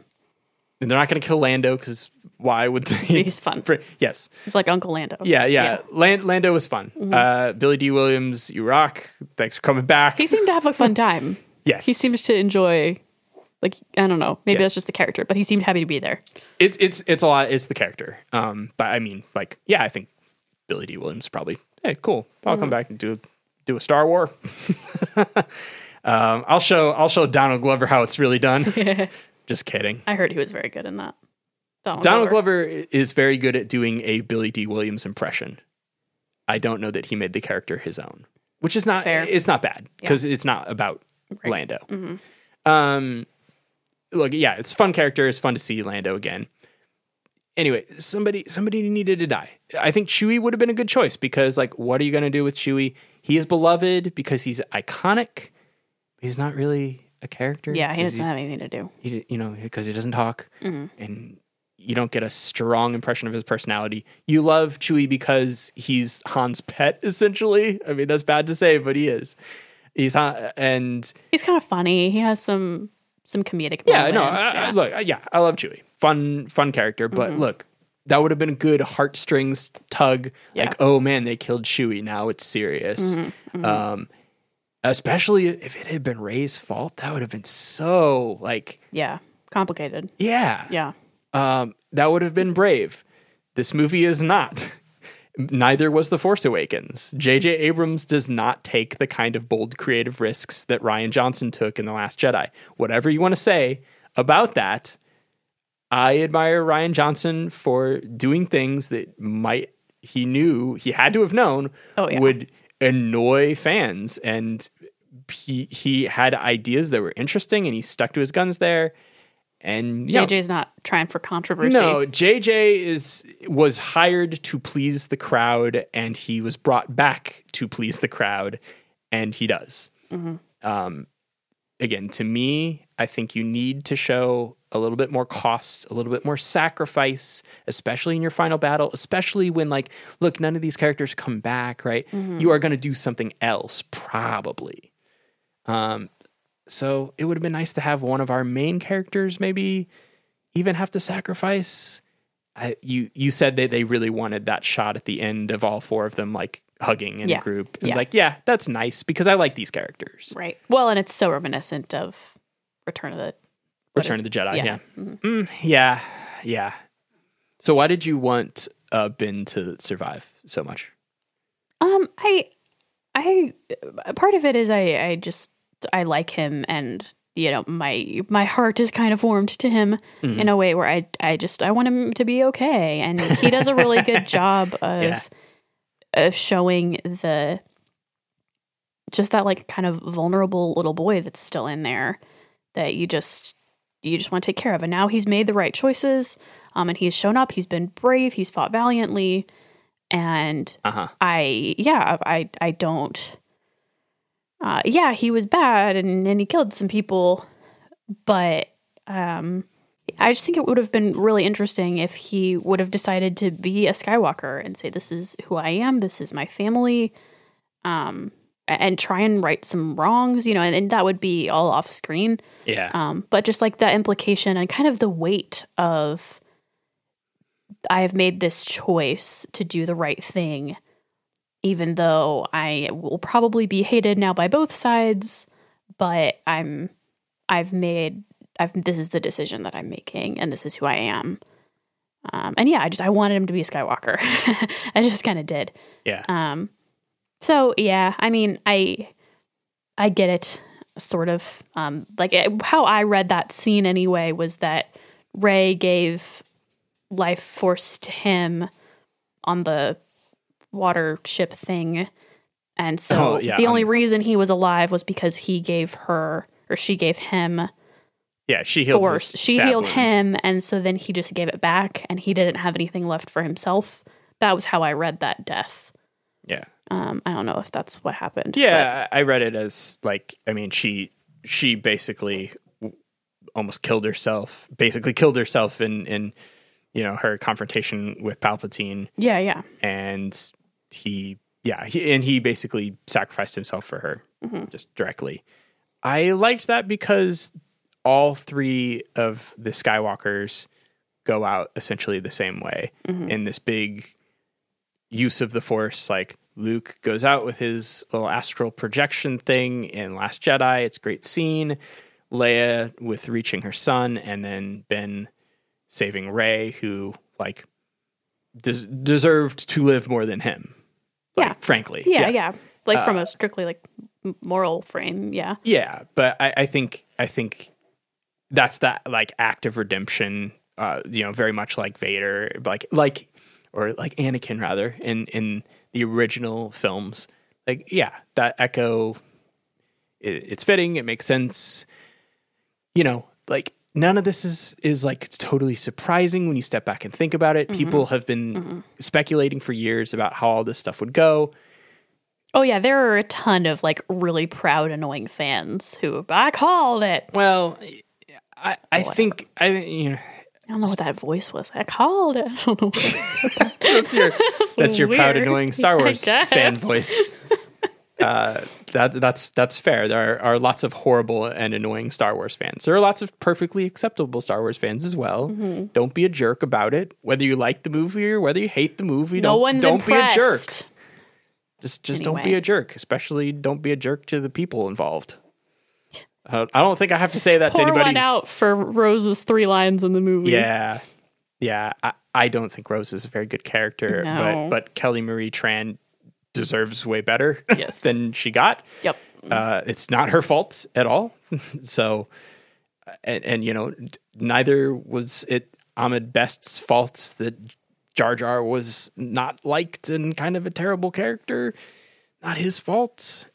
And they're not gonna kill Lando because why would they? He's fun. For, Yes. it's like Uncle Lando. Yeah, yeah. Land, Lando was fun. Mm-hmm. Uh, Billy Dee Williams, you rock. Thanks for coming back. he seemed to have a fun time. yes, he seems to enjoy. Like I don't know, maybe Yes. that's just the character, but he seemed happy to be there. it's it's it's a lot. It's the character. Um, but I mean, like, yeah, I think Billy Dee Williams probably. Hey, cool. I'll Mm-hmm. come back and do do a Star War. um, I'll show I'll show Donald Glover how it's really done. Just kidding. I heard he was very good in that. Donald, Donald Glover. Glover is very good at doing a Billy Dee Williams impression. I don't know that he made the character his own, which is not Fair. it's not bad because it's not about Right. Mm-hmm. Lando. Um, look, yeah, it's a fun character. It's fun to see Lando again. Anyway, somebody somebody needed to die. I think Chewie would have been a good choice because, like, what are you going to do with Chewie? He is beloved because he's iconic. He's not really a character. Yeah, he doesn't have anything to do. he, you know, because he doesn't talk, mm-hmm. and you don't get a strong impression of his personality. You love Chewie because he's Han's pet, essentially. I mean, that's bad to say, but he is. He's Han, and He's kind of funny. He has some some comedic yeah, no. I, I- yeah. look, uh, yeah, I love Chewie. Fun, fun character, but look. That would have been a good heartstrings tug. Yeah. Like, oh man, they killed Chewie. Now it's serious. Um, especially if it had been Rey's fault, that would have been so like, yeah, complicated. yeah, Yeah, um, that would have been brave. This movie is not. Neither was The Force Awakens. J.J. Abrams does not take the kind of bold creative risks that Rian Johnson took in The Last Jedi. Whatever you want to say about that, I admire Rian Johnson for doing things that might, he knew, he had to have known, Oh, yeah. would annoy fans. And he, he had ideas that were interesting and he stuck to his guns there. And yeah, JJ's not trying for controversy. no, JJ is was hired to please the crowd, and he was brought back to please the crowd, and he does. Um, again, to me, I think you need to show a little bit more cost, a little bit more sacrifice, especially in your final battle, especially when like, look, none of these characters come back, right? You are going to do something else, probably. Um, so it would have been nice to have one of our main characters maybe even have to sacrifice. I, you you said that they really wanted that shot at the end of all four of them like hugging in Yeah. a group. And Yeah. like, yeah, that's nice because I like these characters. Right. Well, and it's so reminiscent of Return of the Return of the Jedi. Yeah. Yeah. Mm, yeah. Yeah. So why did you want uh, Ben to survive so much? Um, I, I, part of it is I, I just I like him, and you know my my heart is kind of warmed to him Mm-hmm. in a way where I I just I want him to be okay, and he does a really good job of Yeah. of showing the just that like kind of vulnerable little boy that's still in there that you just you just want to take care of, and now he's made the right choices, um, and he's shown up, he's been brave, he's fought valiantly, and Uh huh. I yeah, I I don't uh yeah, he was bad and, and he killed some people, but um I just think it would have been really interesting if he would have decided to be a Skywalker and say this is who I am, this is my family. Um and try and right some wrongs, you know, and, and that would be all off screen. Yeah. Um, but just like that implication and kind of the weight of I have made this choice to do the right thing, even though I will probably be hated now by both sides, but I'm I've made I've this is the decision that I'm making and this is who I am. Um, and yeah, I just I wanted him to be a Skywalker. I just kind of did. yeah. Um, so yeah, I mean, I I get it, sort of. Um, like it, how I read that scene anyway was that Rey gave life force to him on the water ship thing, and so Oh, yeah, the only um, reason he was alive was because he gave her or she gave him yeah. She healed. force. She healed wound. him, and so then he just gave it back, and he didn't have anything left for himself. That was how I read that death. Yeah. Um, I don't know if that's what happened. Yeah, I I read it as like I mean she she basically almost killed herself. Basically killed herself in in you know her confrontation with Palpatine, yeah, yeah. and he yeah he, and he basically sacrificed himself for her Mm-hmm. just directly. I liked that because all three of the Skywalkers go out essentially the same way Mm-hmm. in this big use of the Force. Like Luke goes out with his little astral projection thing in Last Jedi. It's a great scene. Leia with reaching her son, and then Ben saving Rey, who like des- deserved to live more than him. Like, Yeah. frankly, Yeah, yeah. Like Uh, from a strictly like moral frame, yeah. Yeah, but I, I think I think that's that like act of redemption. Uh, you know, very much like Vader, like like or like Anakin rather in in the original films. Like, yeah, that echo. It, it's fitting. It makes sense. You know, like none of this is is like totally surprising when you step back and think about it. Mm-hmm. People have been mm-hmm. speculating for years about how all this stuff would go. Oh yeah, there are a ton of like really proud, annoying fans who I called it. Well, I I think I you know I don't know what that voice was. I called it. I don't know. What it was. that's your that's your proud annoying Star Wars fan voice. Uh, that that's that's fair. There are, are lots of horrible and annoying Star Wars fans. There are lots of perfectly acceptable Star Wars fans as well. Mm-hmm. Don't be a jerk about it. Whether you like the movie or whether you hate the movie, no don't one's don't impressed. be a jerk. Just just don't be a jerk. Especially don't be a jerk to the people involved. Uh, I don't think I have to say that to Pour anybody. one out for Rose's three lines in the movie. Yeah, yeah. I, I don't think Rose is a very good character, No. but but Kelly Marie Tran deserves way better Yes. than she got. Yep. Uh, it's not her fault at all. so, and, and you know, neither was it Ahmed Best's fault that Jar Jar was not liked and kind of a terrible character. Not his fault.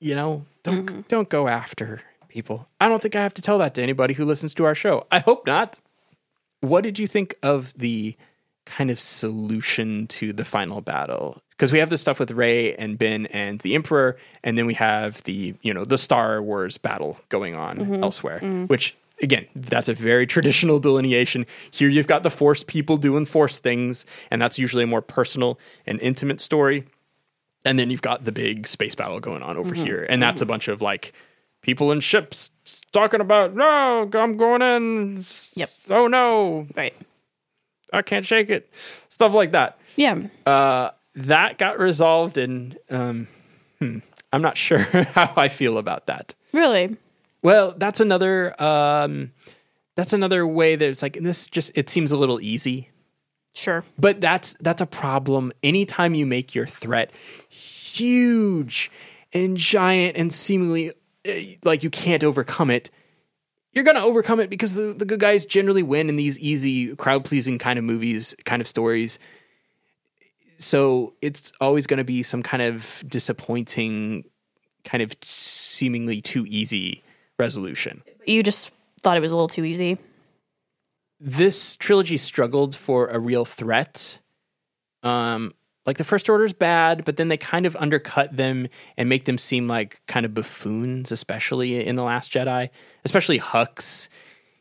You know, don't don't go after people. I don't think I have to tell that to anybody who listens to our show. I hope not. What did you think of the kind of solution to the final battle? Because we have the stuff with Rey and Ben and the Emperor, and then we have the you know the Star Wars battle going on mm-hmm. elsewhere. Mm. Which again, that's a very traditional delineation. Here you've got the Force people doing Force things, and that's usually a more personal and intimate story. And then you've got the big space battle going on over mm-hmm. here, and that's a mm-hmm. bunch of like people in ships talking about no, I'm going in. Yep. Oh no, Right. I can't shake it. Stuff like that. Yeah. Uh, that got resolved, and um, hmm, I'm not sure how I feel about that. Really? Well, that's another um, that's another way that it's like this. Just it seems a little easy, Sure. but that's that's a problem. Anytime you make your threat huge and giant and seemingly uh, like you can't overcome it, you're gonna overcome it because the, the good guys generally win in these easy crowd pleasing kind of movies, kind of stories. So it's always going to be some kind of disappointing, kind of seemingly too easy resolution. You just thought it was a little too easy. this trilogy struggled for a real threat. Um, like the first order is bad, but then they kind of undercut them and make them seem like kind of buffoons, especially in the Last Jedi. Especially Hux,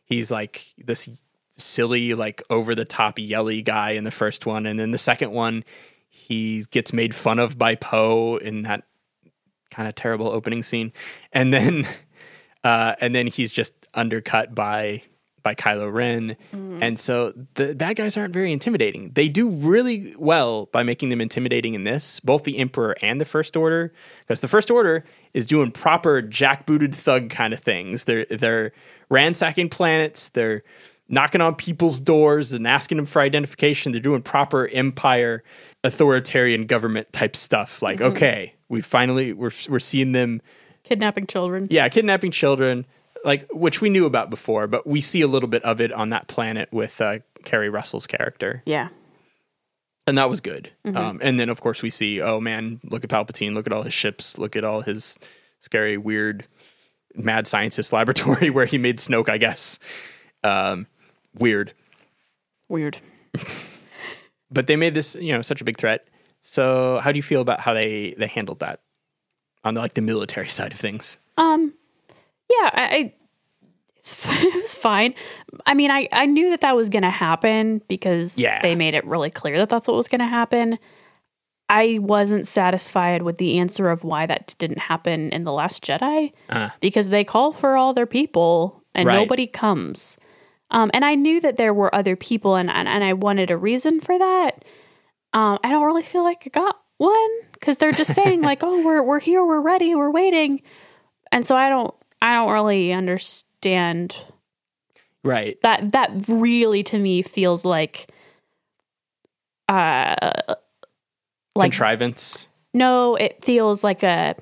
he's like this silly, like over the top, yelly guy in the first one, and then the second one, he gets made fun of by Poe in that kind of terrible opening scene, and then, uh, and then he's just undercut by by Kylo Ren. Mm-hmm. And so the bad guys aren't very intimidating. They do really well by making them intimidating in this, both the Emperor and the First Order, because the First Order is doing proper jackbooted thug kind of things. They're they're ransacking planets, they're knocking on people's doors and asking them for identification. They're doing proper empire authoritarian government type stuff. Like, mm-hmm. okay, we finally we're we're seeing them Kidnapping children. yeah, kidnapping children, like which we knew about before, but we see a little bit of it on that planet with uh, Keri Russell's character, Yeah. and that was good. Um, and then of course we see, oh man, look at Palpatine, look at all his ships, look at all his scary, weird, mad scientist laboratory where he made Snoke, I guess. Um, weird, Weird. but they made this, you know, such a big threat. So how do you feel about how they they handled that on the, like the military side of things? Um, yeah, I, it was fine. I mean, I I knew that that was going to happen because Yeah. they made it really clear that that's what was going to happen. I wasn't satisfied with the answer of why that didn't happen in the Last Jedi Uh. because they call for all their people and Right. nobody comes. Um, and I knew that there were other people, and and, and I wanted a reason for that. Um, I don't really feel like I got one because they're just saying like, "Oh, we're we're here, we're ready, we're waiting," and so I don't I don't really understand Right. that. That really to me feels like, uh, like Contrivance. no, it feels like a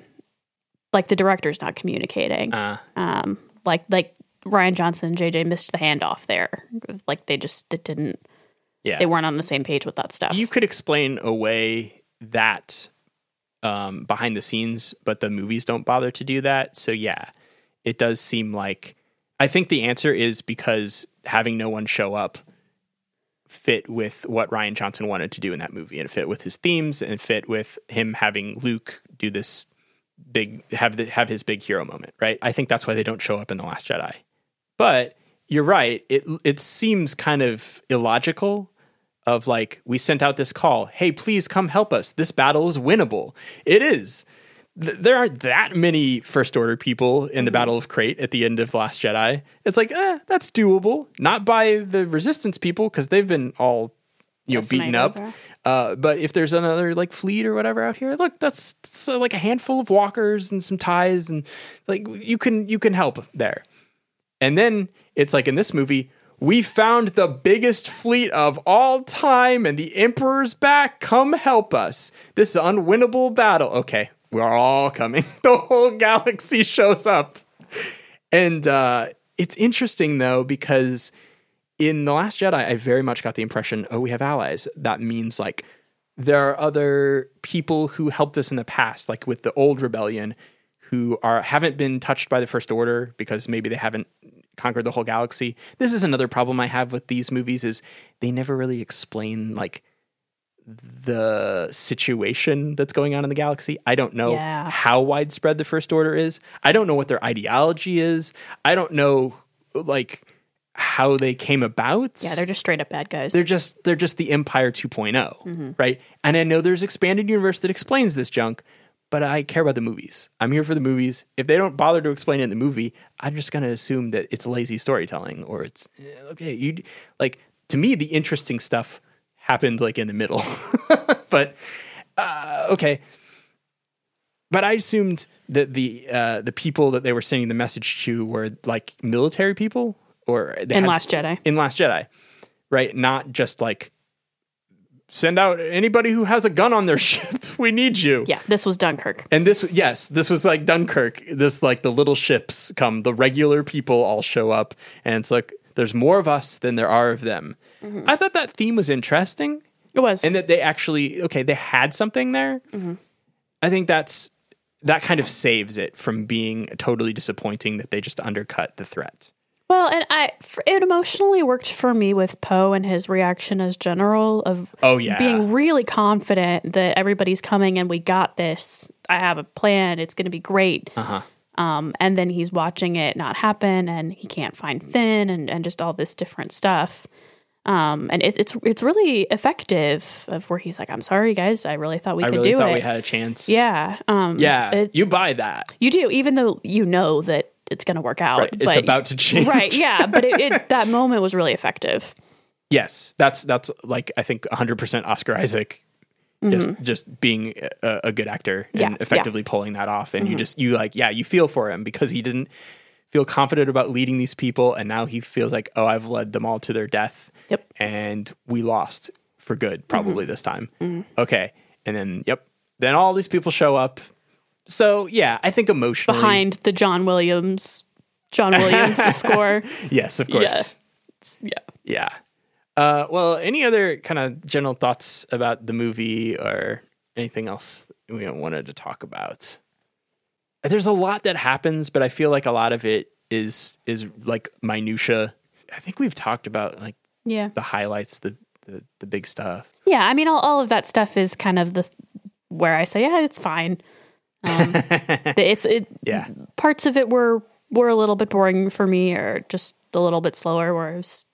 like the director's not communicating. Uh, Um, like like Rian Johnson and JJ missed the handoff there. Like they just it didn't yeah. they weren't on the same page with that stuff. you could explain away that um, behind the scenes, but the movies don't bother to do that. So yeah, it does seem like I think the answer is because having no one show up fit with what Rian Johnson wanted to do in that movie, and fit with his themes, and fit with him having Luke do this big have the, have his big hero moment. Right? I think that's why they don't show up in the Last Jedi. But you're right. It it seems kind of illogical of like we sent out this call hey please come help us this battle is winnable it is Th- there aren't that many first order people in the battle of Crait at the end of last jedi. It's like eh, that's doable. Not by the resistance people because they've been all you know beaten up. Uh, but if there's another like fleet or whatever out here look that's, that's uh, like a handful of walkers and some ties and like you can you can help there. And then it's like in this movie, we found the biggest fleet of all time and the Emperor's back. Come help us. This is an unwinnable battle. Okay, we're all coming. The whole galaxy shows up. And uh, it's interesting though, because in The Last Jedi, I very much got the impression oh, we have allies. That means like there are other people who helped us in the past, like with the old rebellion, who are haven't been touched by the First Order because maybe they haven't conquered the whole galaxy. This is another problem I have with these movies is they never really explain like the situation that's going on in the galaxy. I don't know Yeah. how widespread the First Order is. I don't know what their ideology is. I don't know like how they came about. yeah, they're just straight up bad guys. They're just they're just the Empire 2.0, right? And I know there's expanded universe that explains this junk, but I care about the movies. I'm here for the movies. If they don't bother to explain it in the movie, I'm just gonna assume that it's lazy storytelling or it's eh, okay. You like to me the interesting stuff happened like in the middle, but uh, okay. But I assumed that the uh, the people that they were sending the message to were like military people, or they In had Last Jedi. In Last Jedi, right? Not just like send out anybody who has a gun on their ship. we need you. Yeah, this was Dunkirk. And this, yes, this was like Dunkirk. This like the little ships come, the regular people all show up, and it's like there's more of us than there are of them. I thought that theme was interesting, It was. and that they actually okay, they had something there. I think that's that kind of saves it from being totally disappointing that they just undercut the threat. well, and I it emotionally worked for me with Poe and his reaction as general of Oh, yeah. being really confident that everybody's coming and we got this. I have a plan. It's going to be great. Uh-huh. Um, and then he's watching it not happen, and he can't find Finn, and, and just all this different stuff. Um, and it, it's it's really effective of where he's like, "I'm sorry, guys. I really thought we I could really do thought it." we had a chance. yeah, um, yeah, it- you buy that. you do, even though you know that it's going to work out. Right, it's about to change. right? Yeah, but it, it that moment was really effective. Yes, that's that's like I think 100% Oscar Isaac just just being a, a good actor Mm-hmm. Yeah, and yeah. effectively pulling that off and you just you like yeah, you feel for him because he didn't feel confident about leading these people and now he feels like oh, I've led them all to their death. Yep. And we lost for good probably Mm-hmm. this time. Okay. And then yep. Then all these people show up. So, yeah, I think emotionally Behind the John Williams, John Williams score. Yes, of course. Yeah. Yeah. Uh, well, any other kind of general thoughts about the movie or anything else we wanted to talk about? There's a lot that happens, but I feel like a lot of it is is like minutia. I think we've talked about like Yeah. the highlights, the the, the big stuff. Yeah, I mean, all, all of that stuff is kind of the where I say, yeah, it's fine. Um, it's it. Yeah. Parts of it were were a little bit boring for me, or just a little bit slower. Where it was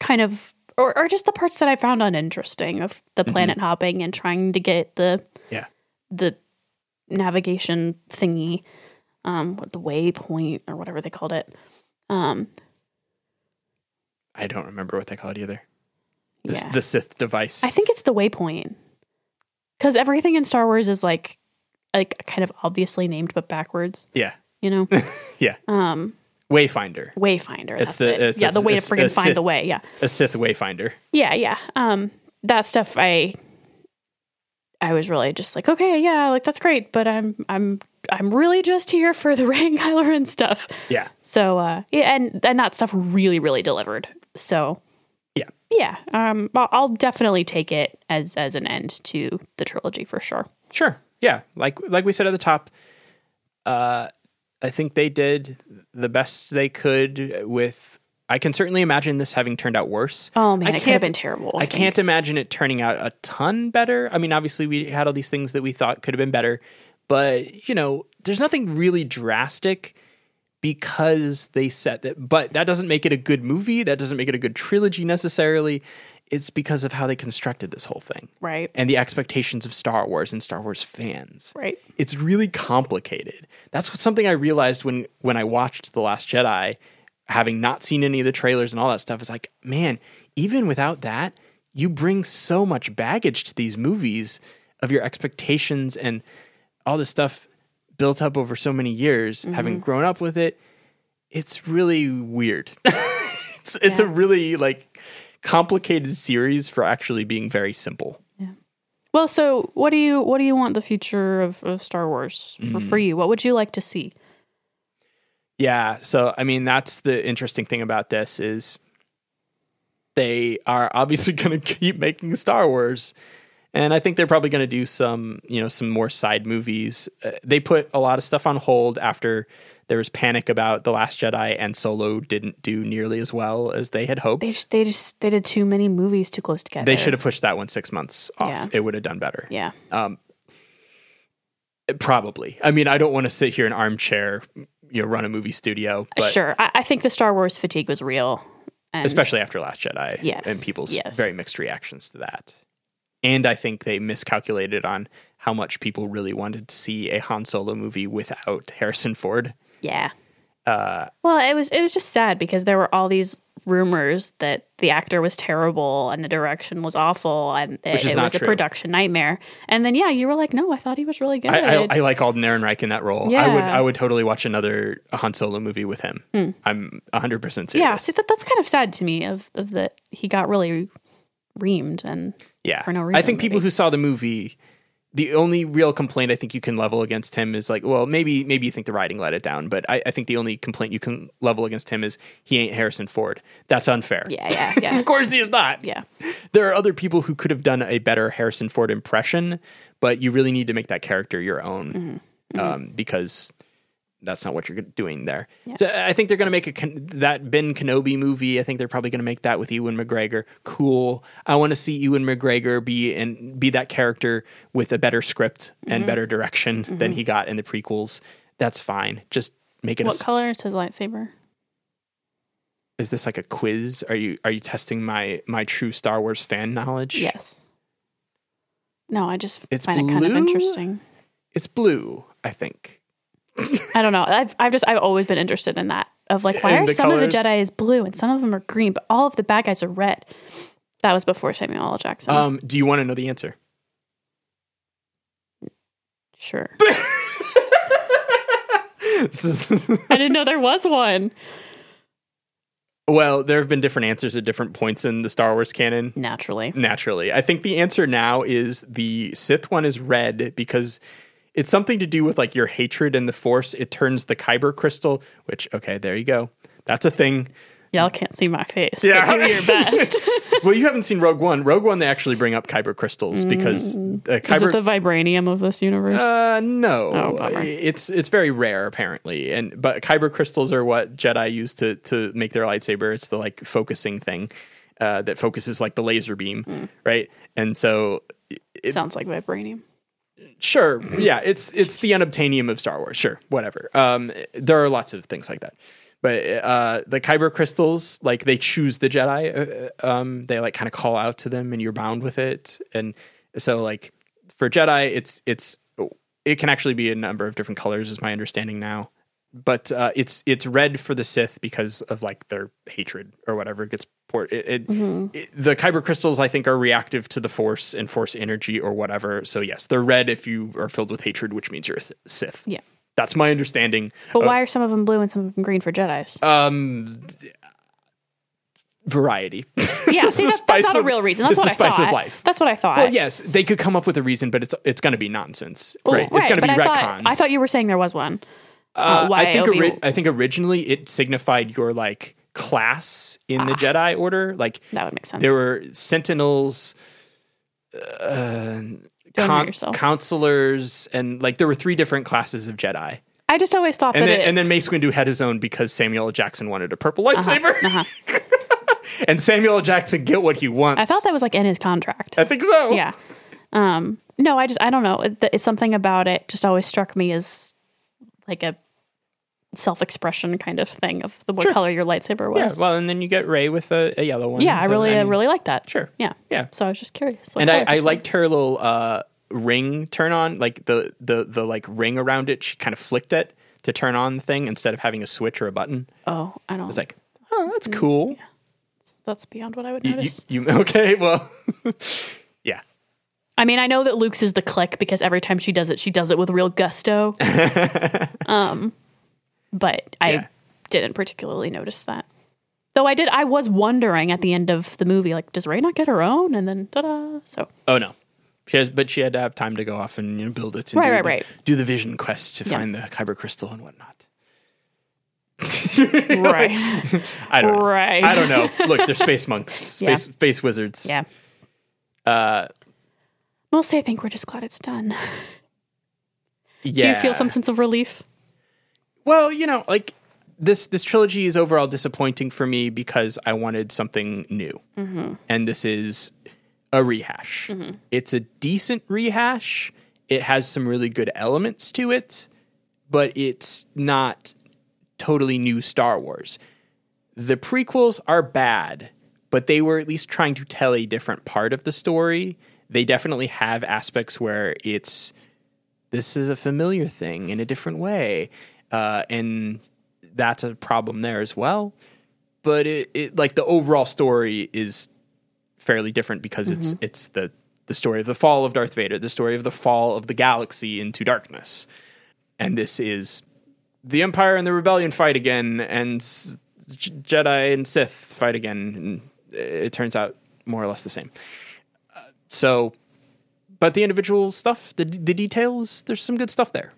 kind of, or or just the parts that I found uninteresting of the planet hopping and trying to get the Yeah. the navigation thingy, um, what the waypoint or whatever they called it. Um, I don't remember what they call it either. The, yeah. the Sith device. I think it's the waypoint. Because everything in Star Wars is like, like kind of obviously named but backwards. yeah. You know, Yeah. um, Wayfinder. Wayfinder. It's That's the- it. it's yeah, a- the way to a friggin' find Sith- the way. Yeah, A Sith Wayfinder. yeah, yeah. Um, that stuff I, I was really just like, okay, yeah, like that's great, but I'm, I'm, I'm really just here for the Rey and Kylo Ren stuff. Yeah. So, uh, yeah, and and that stuff really, really delivered. So, Yeah. yeah, um, I'll, I'll definitely take it as as an end to the trilogy for sure. Sure. Yeah. Like like we said at the top, uh, I think they did the best they could with. I can certainly imagine this having turned out worse. Oh man, I it could have been terrible. I, think. can't imagine it turning out a ton better. I mean, obviously we had all these things that we thought could have been better, but you know, there's nothing really drastic because they set that. But that doesn't make it a good movie. That doesn't make it a good trilogy necessarily. It's because of how they constructed this whole thing Right. and the expectations of Star Wars and Star Wars fans. Right. It's really complicated. That's what, something I realized when when I watched The Last Jedi, having not seen any of the trailers and all that stuff. Is like, man, even without that, you bring so much baggage to these movies of your expectations and all this stuff built up over so many years, having grown up with it. It's really weird. it's it's a really like complicated series for actually being very simple. Yeah. Well, so what do you what do you want the future of, of Star Wars for, Mm. for you? What would you like to see? Yeah, so I mean that's the interesting thing about this is they are obviously going to keep making Star Wars. And I think they're probably going to do some, you know, some more side movies. Uh, they put a lot of stuff on hold after there was panic about The Last Jedi and Solo didn't do nearly as well as they had hoped. They sh- they just they did too many movies too close together. They should have pushed that one 6 months off. Yeah. It would have done better. Yeah. Probably. I mean, I don't want to sit here in armchair, you know, run a movie studio, but sure. I, I think the Star Wars fatigue was real. And especially after Last Jedi Yes, and people's yes. very mixed reactions to that. And I think they miscalculated on how much people really wanted to see a Han Solo movie without Harrison Ford. yeah. Well, it was it was just sad because there were all these rumors that the actor was terrible and the direction was awful and it, it was a production nightmare. And then yeah, you were like, no, I thought he was really good. I, I, I like Alden Ehrenreich in that role. Yeah. I would I would totally watch another Han Solo movie with him. I'm 100 percent serious. Hmm. yeah, see that that's kind of sad to me of, of that he got really reamed and Yeah. for no I think people maybe. who saw the movie, the only real complaint I think you can level against him is like, well, maybe maybe you think the writing let it down, but I, I think the only complaint you can level against him is he ain't Harrison Ford. That's unfair. yeah, yeah, yeah. of course he is not. yeah. There are other people who could have done a better Harrison Ford impression, but you really need to make that character your own Mm-hmm. Um, because that's not what you're doing there. So I think they're going to make a that Ben Kenobi movie. I think they're probably going to make that with Ewan McGregor. Cool. I want to see Ewan McGregor be and be that character with a better script Mm-hmm. and better direction than he got in the prequels. That's fine. Just make it. A, What s- color is his lightsaber? is this like a quiz? Are you are you testing my my true Star Wars fan knowledge? Yes. No, I just It's find it kind of interesting. It's blue. I think. I don't know. I've I've just I've always been interested in that of like why are some of the Jedi is blue and some of them are green, but all of the bad guys are red. That was before Samuel L. Jackson. Um, do you want to know the answer? sure. This is I didn't know there was one. well, there have been different answers at different points in the Star Wars canon. Naturally. Naturally, I think the answer now is the Sith one is red because it's something to do with like your hatred and the Force. It turns the Kyber crystal, which okay, there you go. That's a thing. Y'all can't see my face. Yeah. Do your best. Well, you haven't seen Rogue One. Rogue One, they actually bring up Kyber crystals because uh, Mm. Is it the vibranium of this universe? Uh, no, Oh, it's it's very rare apparently, and but kyber crystals are what Jedi use to to make their lightsaber. It's the like focusing thing uh, that focuses like the laser beam, Mm. right? And so, it, Sounds like vibranium. Sure, yeah, it's it's the unobtainium of Star Wars. Sure, whatever. Um, there are lots of things like that. But uh, the kyber crystals, like they choose the Jedi. Uh, um, they like kind of call out to them, and you're bound with it. And so, like for Jedi, it's it's it can actually be a number of different colors, is my understanding now. But uh, it's it's red for the Sith because of like their hatred or whatever it gets poured. It, it, it- the kyber crystals, I think, are reactive to the Force and Force energy or whatever. So yes, they're red if you are filled with hatred, which means you're a Sith. Yeah. That's my understanding. But why are some of them blue and some of them green for Jedi's? Um, variety. yeah, see, that's spice not a real reason. That's what the I spice thought. of life. That's what I thought. Well, yes, they could come up with a reason, but it's it's going to be nonsense, Oh, right? It's going to be I retcons. thought, I thought you were saying there was one. Uh, why I think ori- I think originally it signified your like class in the Jedi Order. Like That would make sense. there were Sentinels, uh, con- counselors, and like there were three different classes of Jedi. I just always thought And that then, it, and then Mace Windu had his own because Samuel L. Jackson wanted a purple lightsaber, uh-huh. and Samuel L. Jackson get what he wants. I thought that was like in his contract. I think so. yeah. Um, no, I just I don't know. It's something about it just always struck me as like a self-expression kind of thing of the what Sure. color your lightsaber Yeah, was. well, and then you get Rey with a, a yellow one. Yeah, I really, I mean, really like that. Sure. Yeah. Yeah. So I was just curious. and I, I liked her little uh, ring turn on, like the the the like ring around it. She kind of flicked it to turn on the thing instead of having a switch or a button. Oh, I don't. It's like, oh, that's cool. that's beyond what I would You, you, notice. you okay? Well, yeah. I mean, I know that Luke's is the click because every time she does it, she does it with real gusto. um, but I Yeah. didn't particularly notice that. Though I did, I was wondering at the end of the movie, like, does Rey not get her own? And then, ta-da! So Oh no. She has, but she had to have time to go off and you know, build it and Right, do, right, the, right. do the vision quest to Yeah. find the kyber crystal and whatnot. right, I don't know. right. I don't know. Look, they're space monks, space Yeah. space wizards. Yeah. Uh, Mostly, I think we're just glad it's done. yeah. Do you feel some sense of relief? Well, you know, like this this trilogy is overall disappointing for me because I wanted something new, mm-hmm. and this is a rehash. Mm-hmm. It's a decent rehash. It has some really good elements to it, but it's not totally new Star Wars. The prequels are bad, but they were at least trying to tell a different part of the story. They definitely have aspects where it's this is a familiar thing in a different way. Uh, and that's a problem there as well. But it, it like the overall story is fairly different because it's it's the the story of the fall of Darth Vader, the story of the fall of the galaxy into darkness, and this is the Empire and the Rebellion fight again, and Jedi and Sith fight again. And it turns out more or less the same. Uh, so, but the individual stuff, the the details, there's some good stuff there.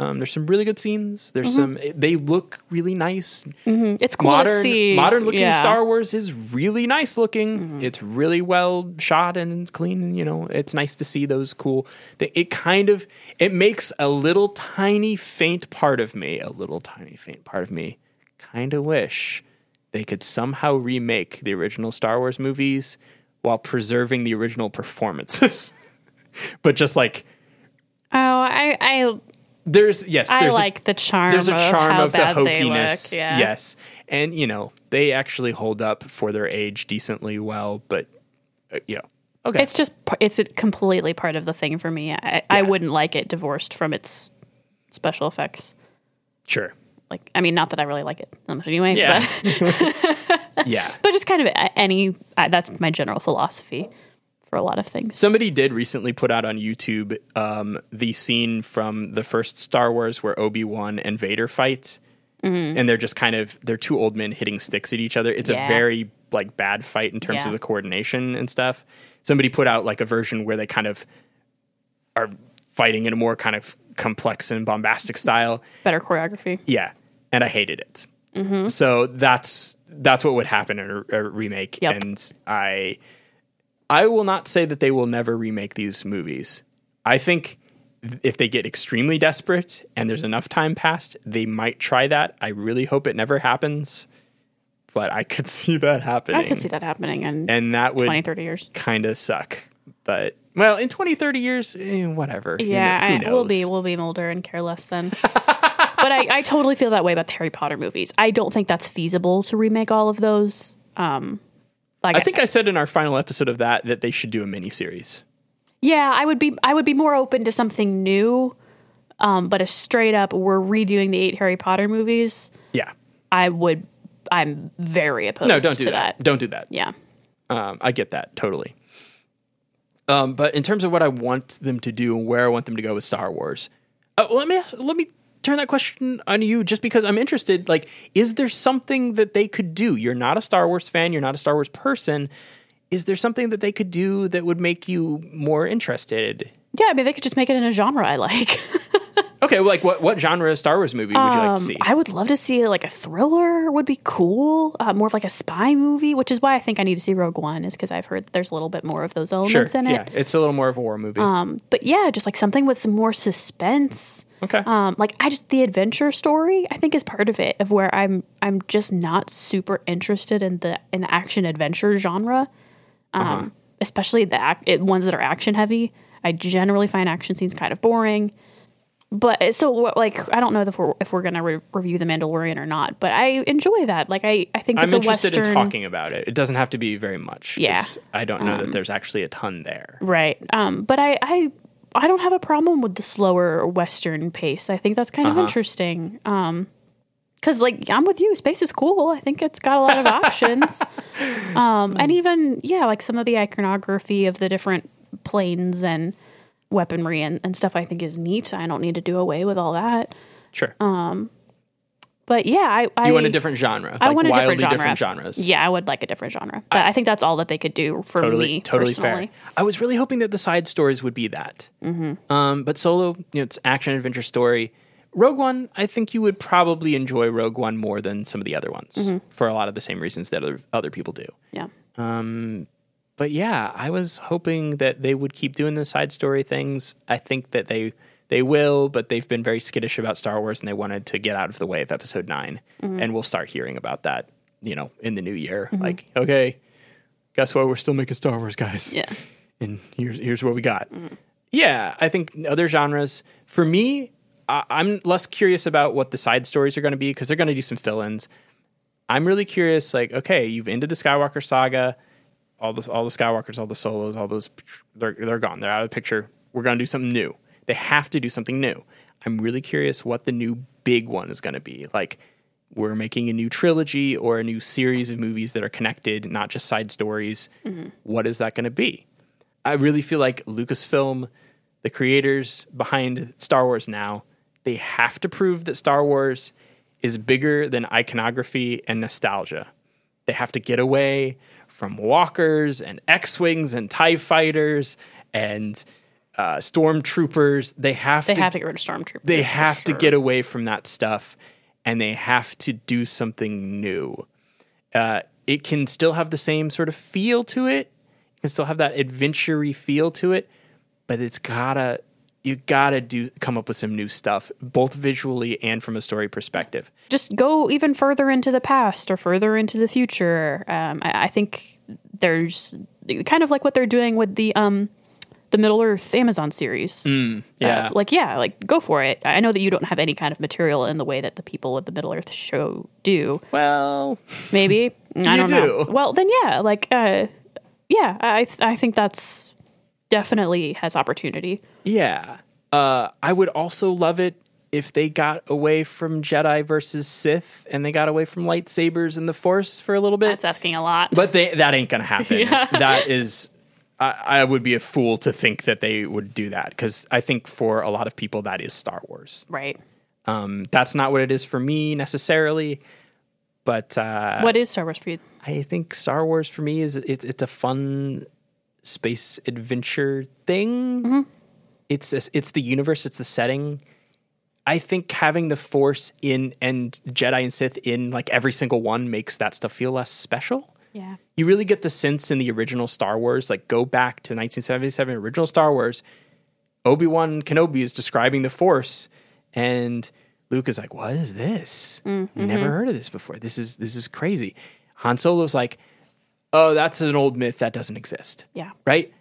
Um, there's some really good scenes. There's mm-hmm. some. Eh, they look really nice. Mm-hmm. It's cool modern, to see. modern looking yeah. Star Wars is really nice looking. Mm-hmm. It's really well shot and it's clean. And, you know, it's nice to see those cool. They, it kind of it makes a little tiny faint part of me, a little tiny faint part of me, kind of wish they could somehow remake the original Star Wars movies while preserving the original performances. but just like Oh, I I there's yes, I there's a- like the charm. there's a of charm how of the hokiness. look, Yeah. Yes. And, you know, they actually hold up for their age decently well, but, uh, you know, okay. It's just it's a completely part of the thing for me. I, I wouldn't like it divorced from its special effects. sure. Like, I mean, not that I really like it that much anyway. Yeah. But, yeah. but just kind of any. Uh, that's my general philosophy for a lot of things. Somebody did recently put out on YouTube um, the scene from the first Star Wars where Obi Wan and Vader fight, Mm-hmm. and they're just kind of they're two old men hitting sticks at each other. It's Yeah. a very like bad fight in terms Yeah. of the coordination and stuff. Somebody put out like a version where they kind of are fighting in a more kind of complex and bombastic style. Better choreography. Yeah, and I hated it. So that's that's what would happen in a, a remake, Yep. and I I will not say that they will never remake these movies. I think if they get extremely desperate and there's enough time passed, they might try that. I really hope it never happens, but I could see that happening. I could see that happening in and that would 20, 30 years. kind of suck. But well, in 20, 30 years, eh, whatever. Yeah, kn- who I, we'll be we'll be older and care less then. but I, I totally feel that way about the Harry Potter movies. I don't think that's feasible to remake all of those. Um, like I think I said in our final episode of that that they should do a mini series. yeah, I would be I would be more open to something new. Um, but a straight up we're redoing the eight Harry Potter movies. Yeah. I would. I'm very opposed No, don't to do that. that. Don't do that. Yeah. Um, I get that totally. Um, but in terms of what I want them to do and where I want them to go with Star Wars, uh, let me ask, let me turn that question on you, just because I'm interested. Like, is there something that they could do? You're not a Star Wars fan. You're not a Star Wars person. Is there something that they could do that would make you more interested? Yeah, I mean they could just make it in a genre I like. Okay, well, like what what genre of Star Wars movie would you like to see? I would love to see like a thriller would be cool, uh, more of like a spy movie, which is why I think I need to see Rogue One is because I've heard there's a little bit more of those sure, elements in it. yeah, it's a little more of a war movie. Um, but yeah, just like something with some more suspense. okay, Um, like I just the adventure story I think is part of it of where I'm I'm just not super interested in the in the action adventure genre, um, Uh-huh. especially the ac- it, ones that are action heavy. I generally find action scenes kind of boring. But so like I don't know if we're if we're gonna re- review the Mandalorian or not, but I enjoy that. Like I I think I'm interested Western in talking about it. It doesn't have to be very much. Yeah. I don't know that there's actually a ton there. right. Um, but I I I don't have a problem with the slower Western pace. I think that's kind of Uh-huh. interesting. Um, because like I'm with you, space is cool. I think it's got a lot of options. Um, and even yeah, like some of the iconography of the different planes and weaponry and, and stuff I think is neat. I don't need to do away with all that. Sure. Um, But yeah, I, I you want a different genre. I like want a wildly different genre. different genres. Yeah, I would like a different genre. But I, think that's all that they could do for Totally, me totally personally. fair. I was really hoping that the side stories would be that. Mm-hmm. Um, but solo, you know, it's action adventure story. Rogue One, I think you would probably enjoy Rogue One more than some of the other ones Mm-hmm. for a lot of the same reasons that other other people do. Yeah. But yeah, I was hoping that they would keep doing the side story things. I think that they they will, but they've been very skittish about Star Wars and they wanted to get out of the way of Episode 9 mm-hmm. and we'll start hearing about that, you know, in the new year. Mm-hmm. Like, okay, guess what? We're still making Star Wars, guys. Yeah. And here's here's what we got. Mm-hmm. Yeah, I think other genres. For me, I, I'm less curious about what the side stories are going to be because they're going to do some fill-ins. I'm really curious. Like, okay, you've ended the Skywalker saga. All the all the Skywalkers, all the solos, all those they're they're gone. They're out of the picture. We're going to do something new. They have to do something new. I'm really curious what the new big one is going to be. Like, we're making a new trilogy or a new series of movies that are connected, not just side stories. Mm-hmm. What is that going to be? I really feel like Lucasfilm, the creators behind Star Wars now, they have to prove that Star Wars is bigger than iconography and nostalgia. They have to get away from walkers and X Wings and TIE fighters and uh, stormtroopers. They have They to have to get rid of stormtroopers. they have to get away from that stuff and they have to do something new. Uh, it can still have the same sort of feel to it. It can still have that adventure feel to it, but it's gotta you gotta do come up with some new stuff, both visually and from a story perspective. just go even further into the past or further into the future. Um, I, I think there's kind of like what they're doing with the um, the Middle Earth Amazon series. Yeah. Uh, like yeah, like go for it. I know that you don't have any kind of material in the way that the people of the Middle Earth show do. well, Maybe I don't know. Well, then yeah, like uh, yeah, I I think that's definitely has opportunity. yeah. Uh, I would also love it if they got away from Jedi versus Sith and they got away from lightsabers and the Force for a little bit. That's asking a lot. But they, that ain't gonna happen. That is, I, I would be a fool to think that they would do that because I think for a lot of people that is Star Wars. right. Um, that's not what it is for me necessarily, but uh, What is Star Wars for you? I think Star Wars for me is it's it's a fun space adventure thing. Mm-hmm. It's this, it's the universe, it's the setting. I think having the Force in and Jedi and Sith in like every single one makes that stuff feel less special Yeah. you really get the sense in the original Star Wars, like go back to 1977 original Star Wars. Obi Wan Kenobi is describing the Force, and Luke is like, "What is this? Mm, Never mm-hmm. heard of this before. This is this is crazy." Han Solo's like, "Oh, that's an old myth that doesn't exist." Yeah. right?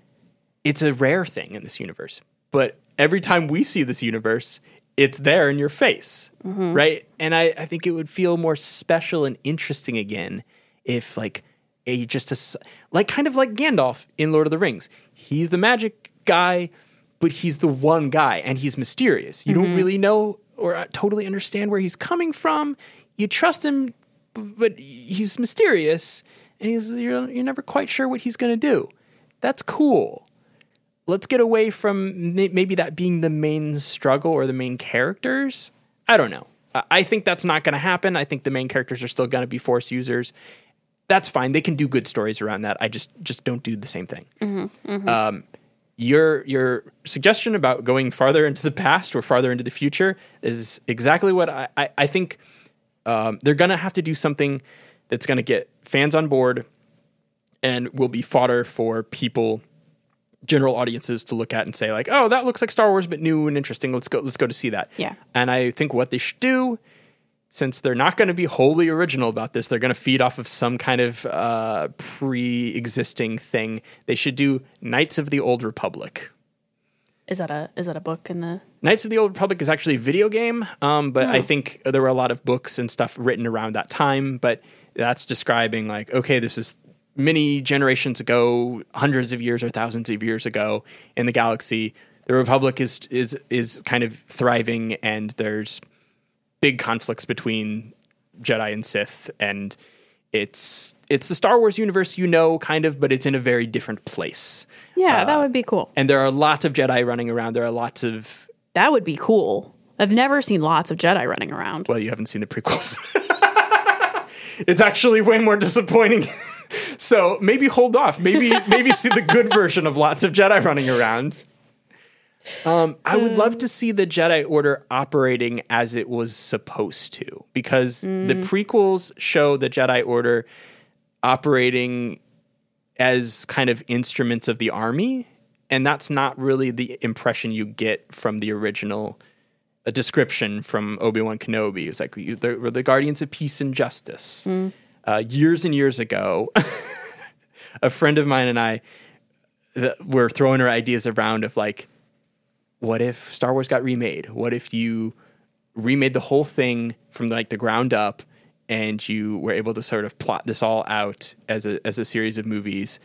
It's a rare thing in this universe, but every time we see this universe, it's there in your face, right? And I, I think it would feel more special and interesting again if, like, a just a like kind of like Gandalf in Lord of the Rings. He's the magic guy, but he's the one guy, and he's mysterious. You don't really know or uh, totally understand where he's coming from. You trust him, but he's mysterious, and he's you're, you're never quite sure what he's going to do. That's cool let's get away from maybe that being the main struggle or the main characters. I don't know. I- think that's not going to happen. I think the main characters are still going to be force users. That's fine. They can do good stories around that. I just just don't do the same thing. Um, your your suggestion about going farther into the past or farther into the future is exactly what I I, I think. Um, they're going to have to do something that's going to get fans on board and will be fodder for people general audiences to look at and say like, "Oh, that looks like Star Wars, but new and interesting. Let's go. Let's go to see that." Yeah. And I think what they should do, since they're not going to be wholly original about this, they're going to feed off of some kind of uh, pre-existing thing. They should do Knights of the Old Republic. Is that a is that a book in the Knights of the Old Republic is actually a video game, um, but I think there were a lot of books and stuff written around that time. But that's describing like, okay, this is many generations ago, hundreds of years or thousands of years ago in the galaxy. The Republic is is is kind of thriving, and there's big conflicts between Jedi and Sith, and it's it's the Star Wars universe you know, kind of, but it's in a very different place. Yeah, that uh, would be cool. And there are lots of Jedi running around. There are lots of That would be cool. I've never seen lots of Jedi running around. Well, you haven't seen the prequels. it's actually way more disappointing. so maybe hold off. Maybe maybe see the good version of lots of Jedi running around. Um, I would love to see the Jedi Order operating as it was supposed to, because the prequels show the Jedi Order operating as kind of instruments of the army, and that's not really the impression you get from the original a description from Obi Wan Kenobi. It was like they were the guardians of peace and justice. Uh, years and years ago, a friend of mine and I th- were throwing our ideas around of like, what if Star Wars got remade? What if you remade the whole thing from like the ground up, and you were able to sort of plot this all out as a as a series of movies,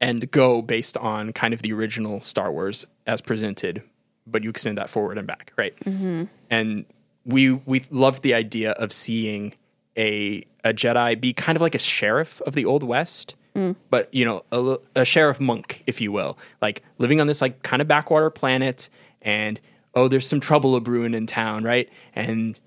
and go based on kind of the original Star Wars as presented, but you extend that forward and back, right? Mm-hmm. And we we loved the idea of seeing a a Jedi be kind of like a sheriff of the Old West, mm. but you know, a, a sheriff monk, if you will, like living on this like kind of backwater planet, and oh, there's some trouble a brewing in town, right? And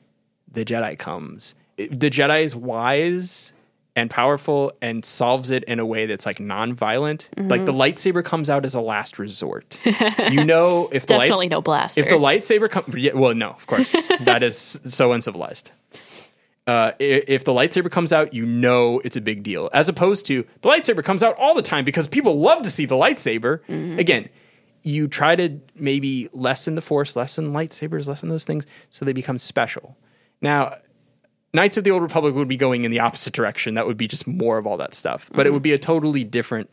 the Jedi comes. It- The Jedi is wise and powerful and solves it in a way that's like non-violent. Like the lightsaber comes out as a last resort. you know, if the Definitely lights, no blaster. if the lightsaber comes, yeah, well, no, of course, that is so uncivilized. Uh, if the lightsaber comes out, you know it's a big deal. As opposed to the lightsaber comes out all the time because people love to see the lightsaber. Again, you try to maybe lessen the force, lessen lightsabers, lessen those things so they become special. Now, Knights of the Old Republic would be going in the opposite direction. That would be just more of all that stuff, but it would be a totally different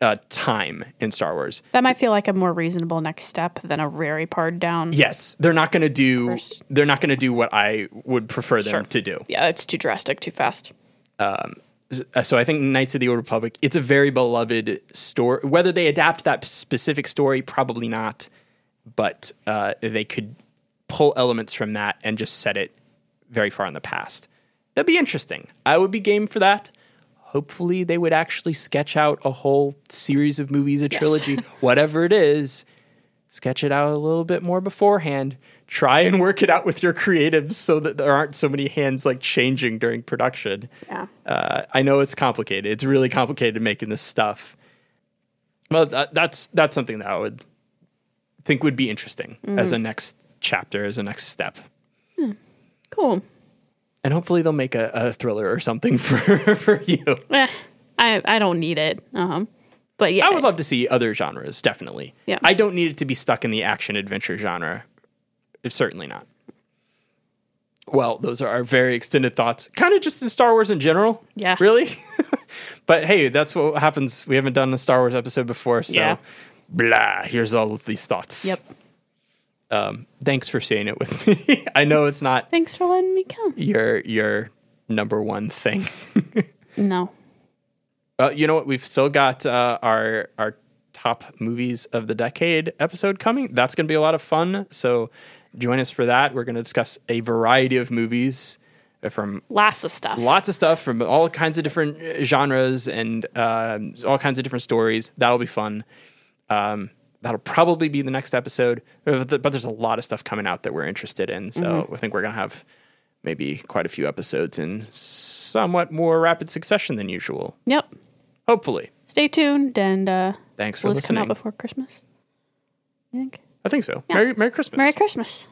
uh, time in Star Wars. that might feel like a more reasonable next step than a very pared down. Yes, they're not going to do. First. They're not going to do what I would prefer them Sure. to do. Yeah, it's too drastic, too fast. Uh, So I think Knights of the Old Republic. It's a very beloved story. Whether they adapt that specific story, probably not. But uh, they could pull elements from that and just set it very far in the past. That'd be interesting. I would be game for that. Hopefully, they would actually sketch out a whole series of movies, a trilogy, whatever it is. Sketch it out a little bit more beforehand. Try and work it out with your creatives so that there aren't so many hands like changing during production. Yeah. Uh, I know it's complicated. It's really complicated making this stuff. Well, that, that's that's something that I would think would be interesting as a next chapter, as a next step. Cool. And hopefully they'll make a, a thriller or something for for you. Eh, I I don't need it. Uh-huh. But yeah, I would love to see other genres, definitely. Yeah. I don't need it to be stuck in the action adventure genre. Certainly not. Well, those are our very extended thoughts. Kind of just in Star Wars in general. Yeah. Really? but hey, that's what happens. We haven't done a Star Wars episode before, so Yeah. blah, here's all of these thoughts. Yep. Um, thanks for saying it with me. I know it's not Thanks for letting me come. your your number one thing. No. Uh, you know what? We've still got uh, our our top movies of the decade episode coming. That's going to be a lot of fun. So join us for that. We're going to discuss a variety of movies uh, from Lots of stuff. lots of stuff from all kinds of different uh, genres and um, all kinds of different stories. That'll be fun. Um, that'll probably be the next episode. But there's a lot of stuff coming out that we're interested in. So I think we're going to have maybe quite a few episodes in somewhat more rapid succession than usual. Yep. Hopefully. Stay tuned and uh Thanks for will this come out before Christmas? You think? I think so. Merry, Merry Christmas. Merry Christmas.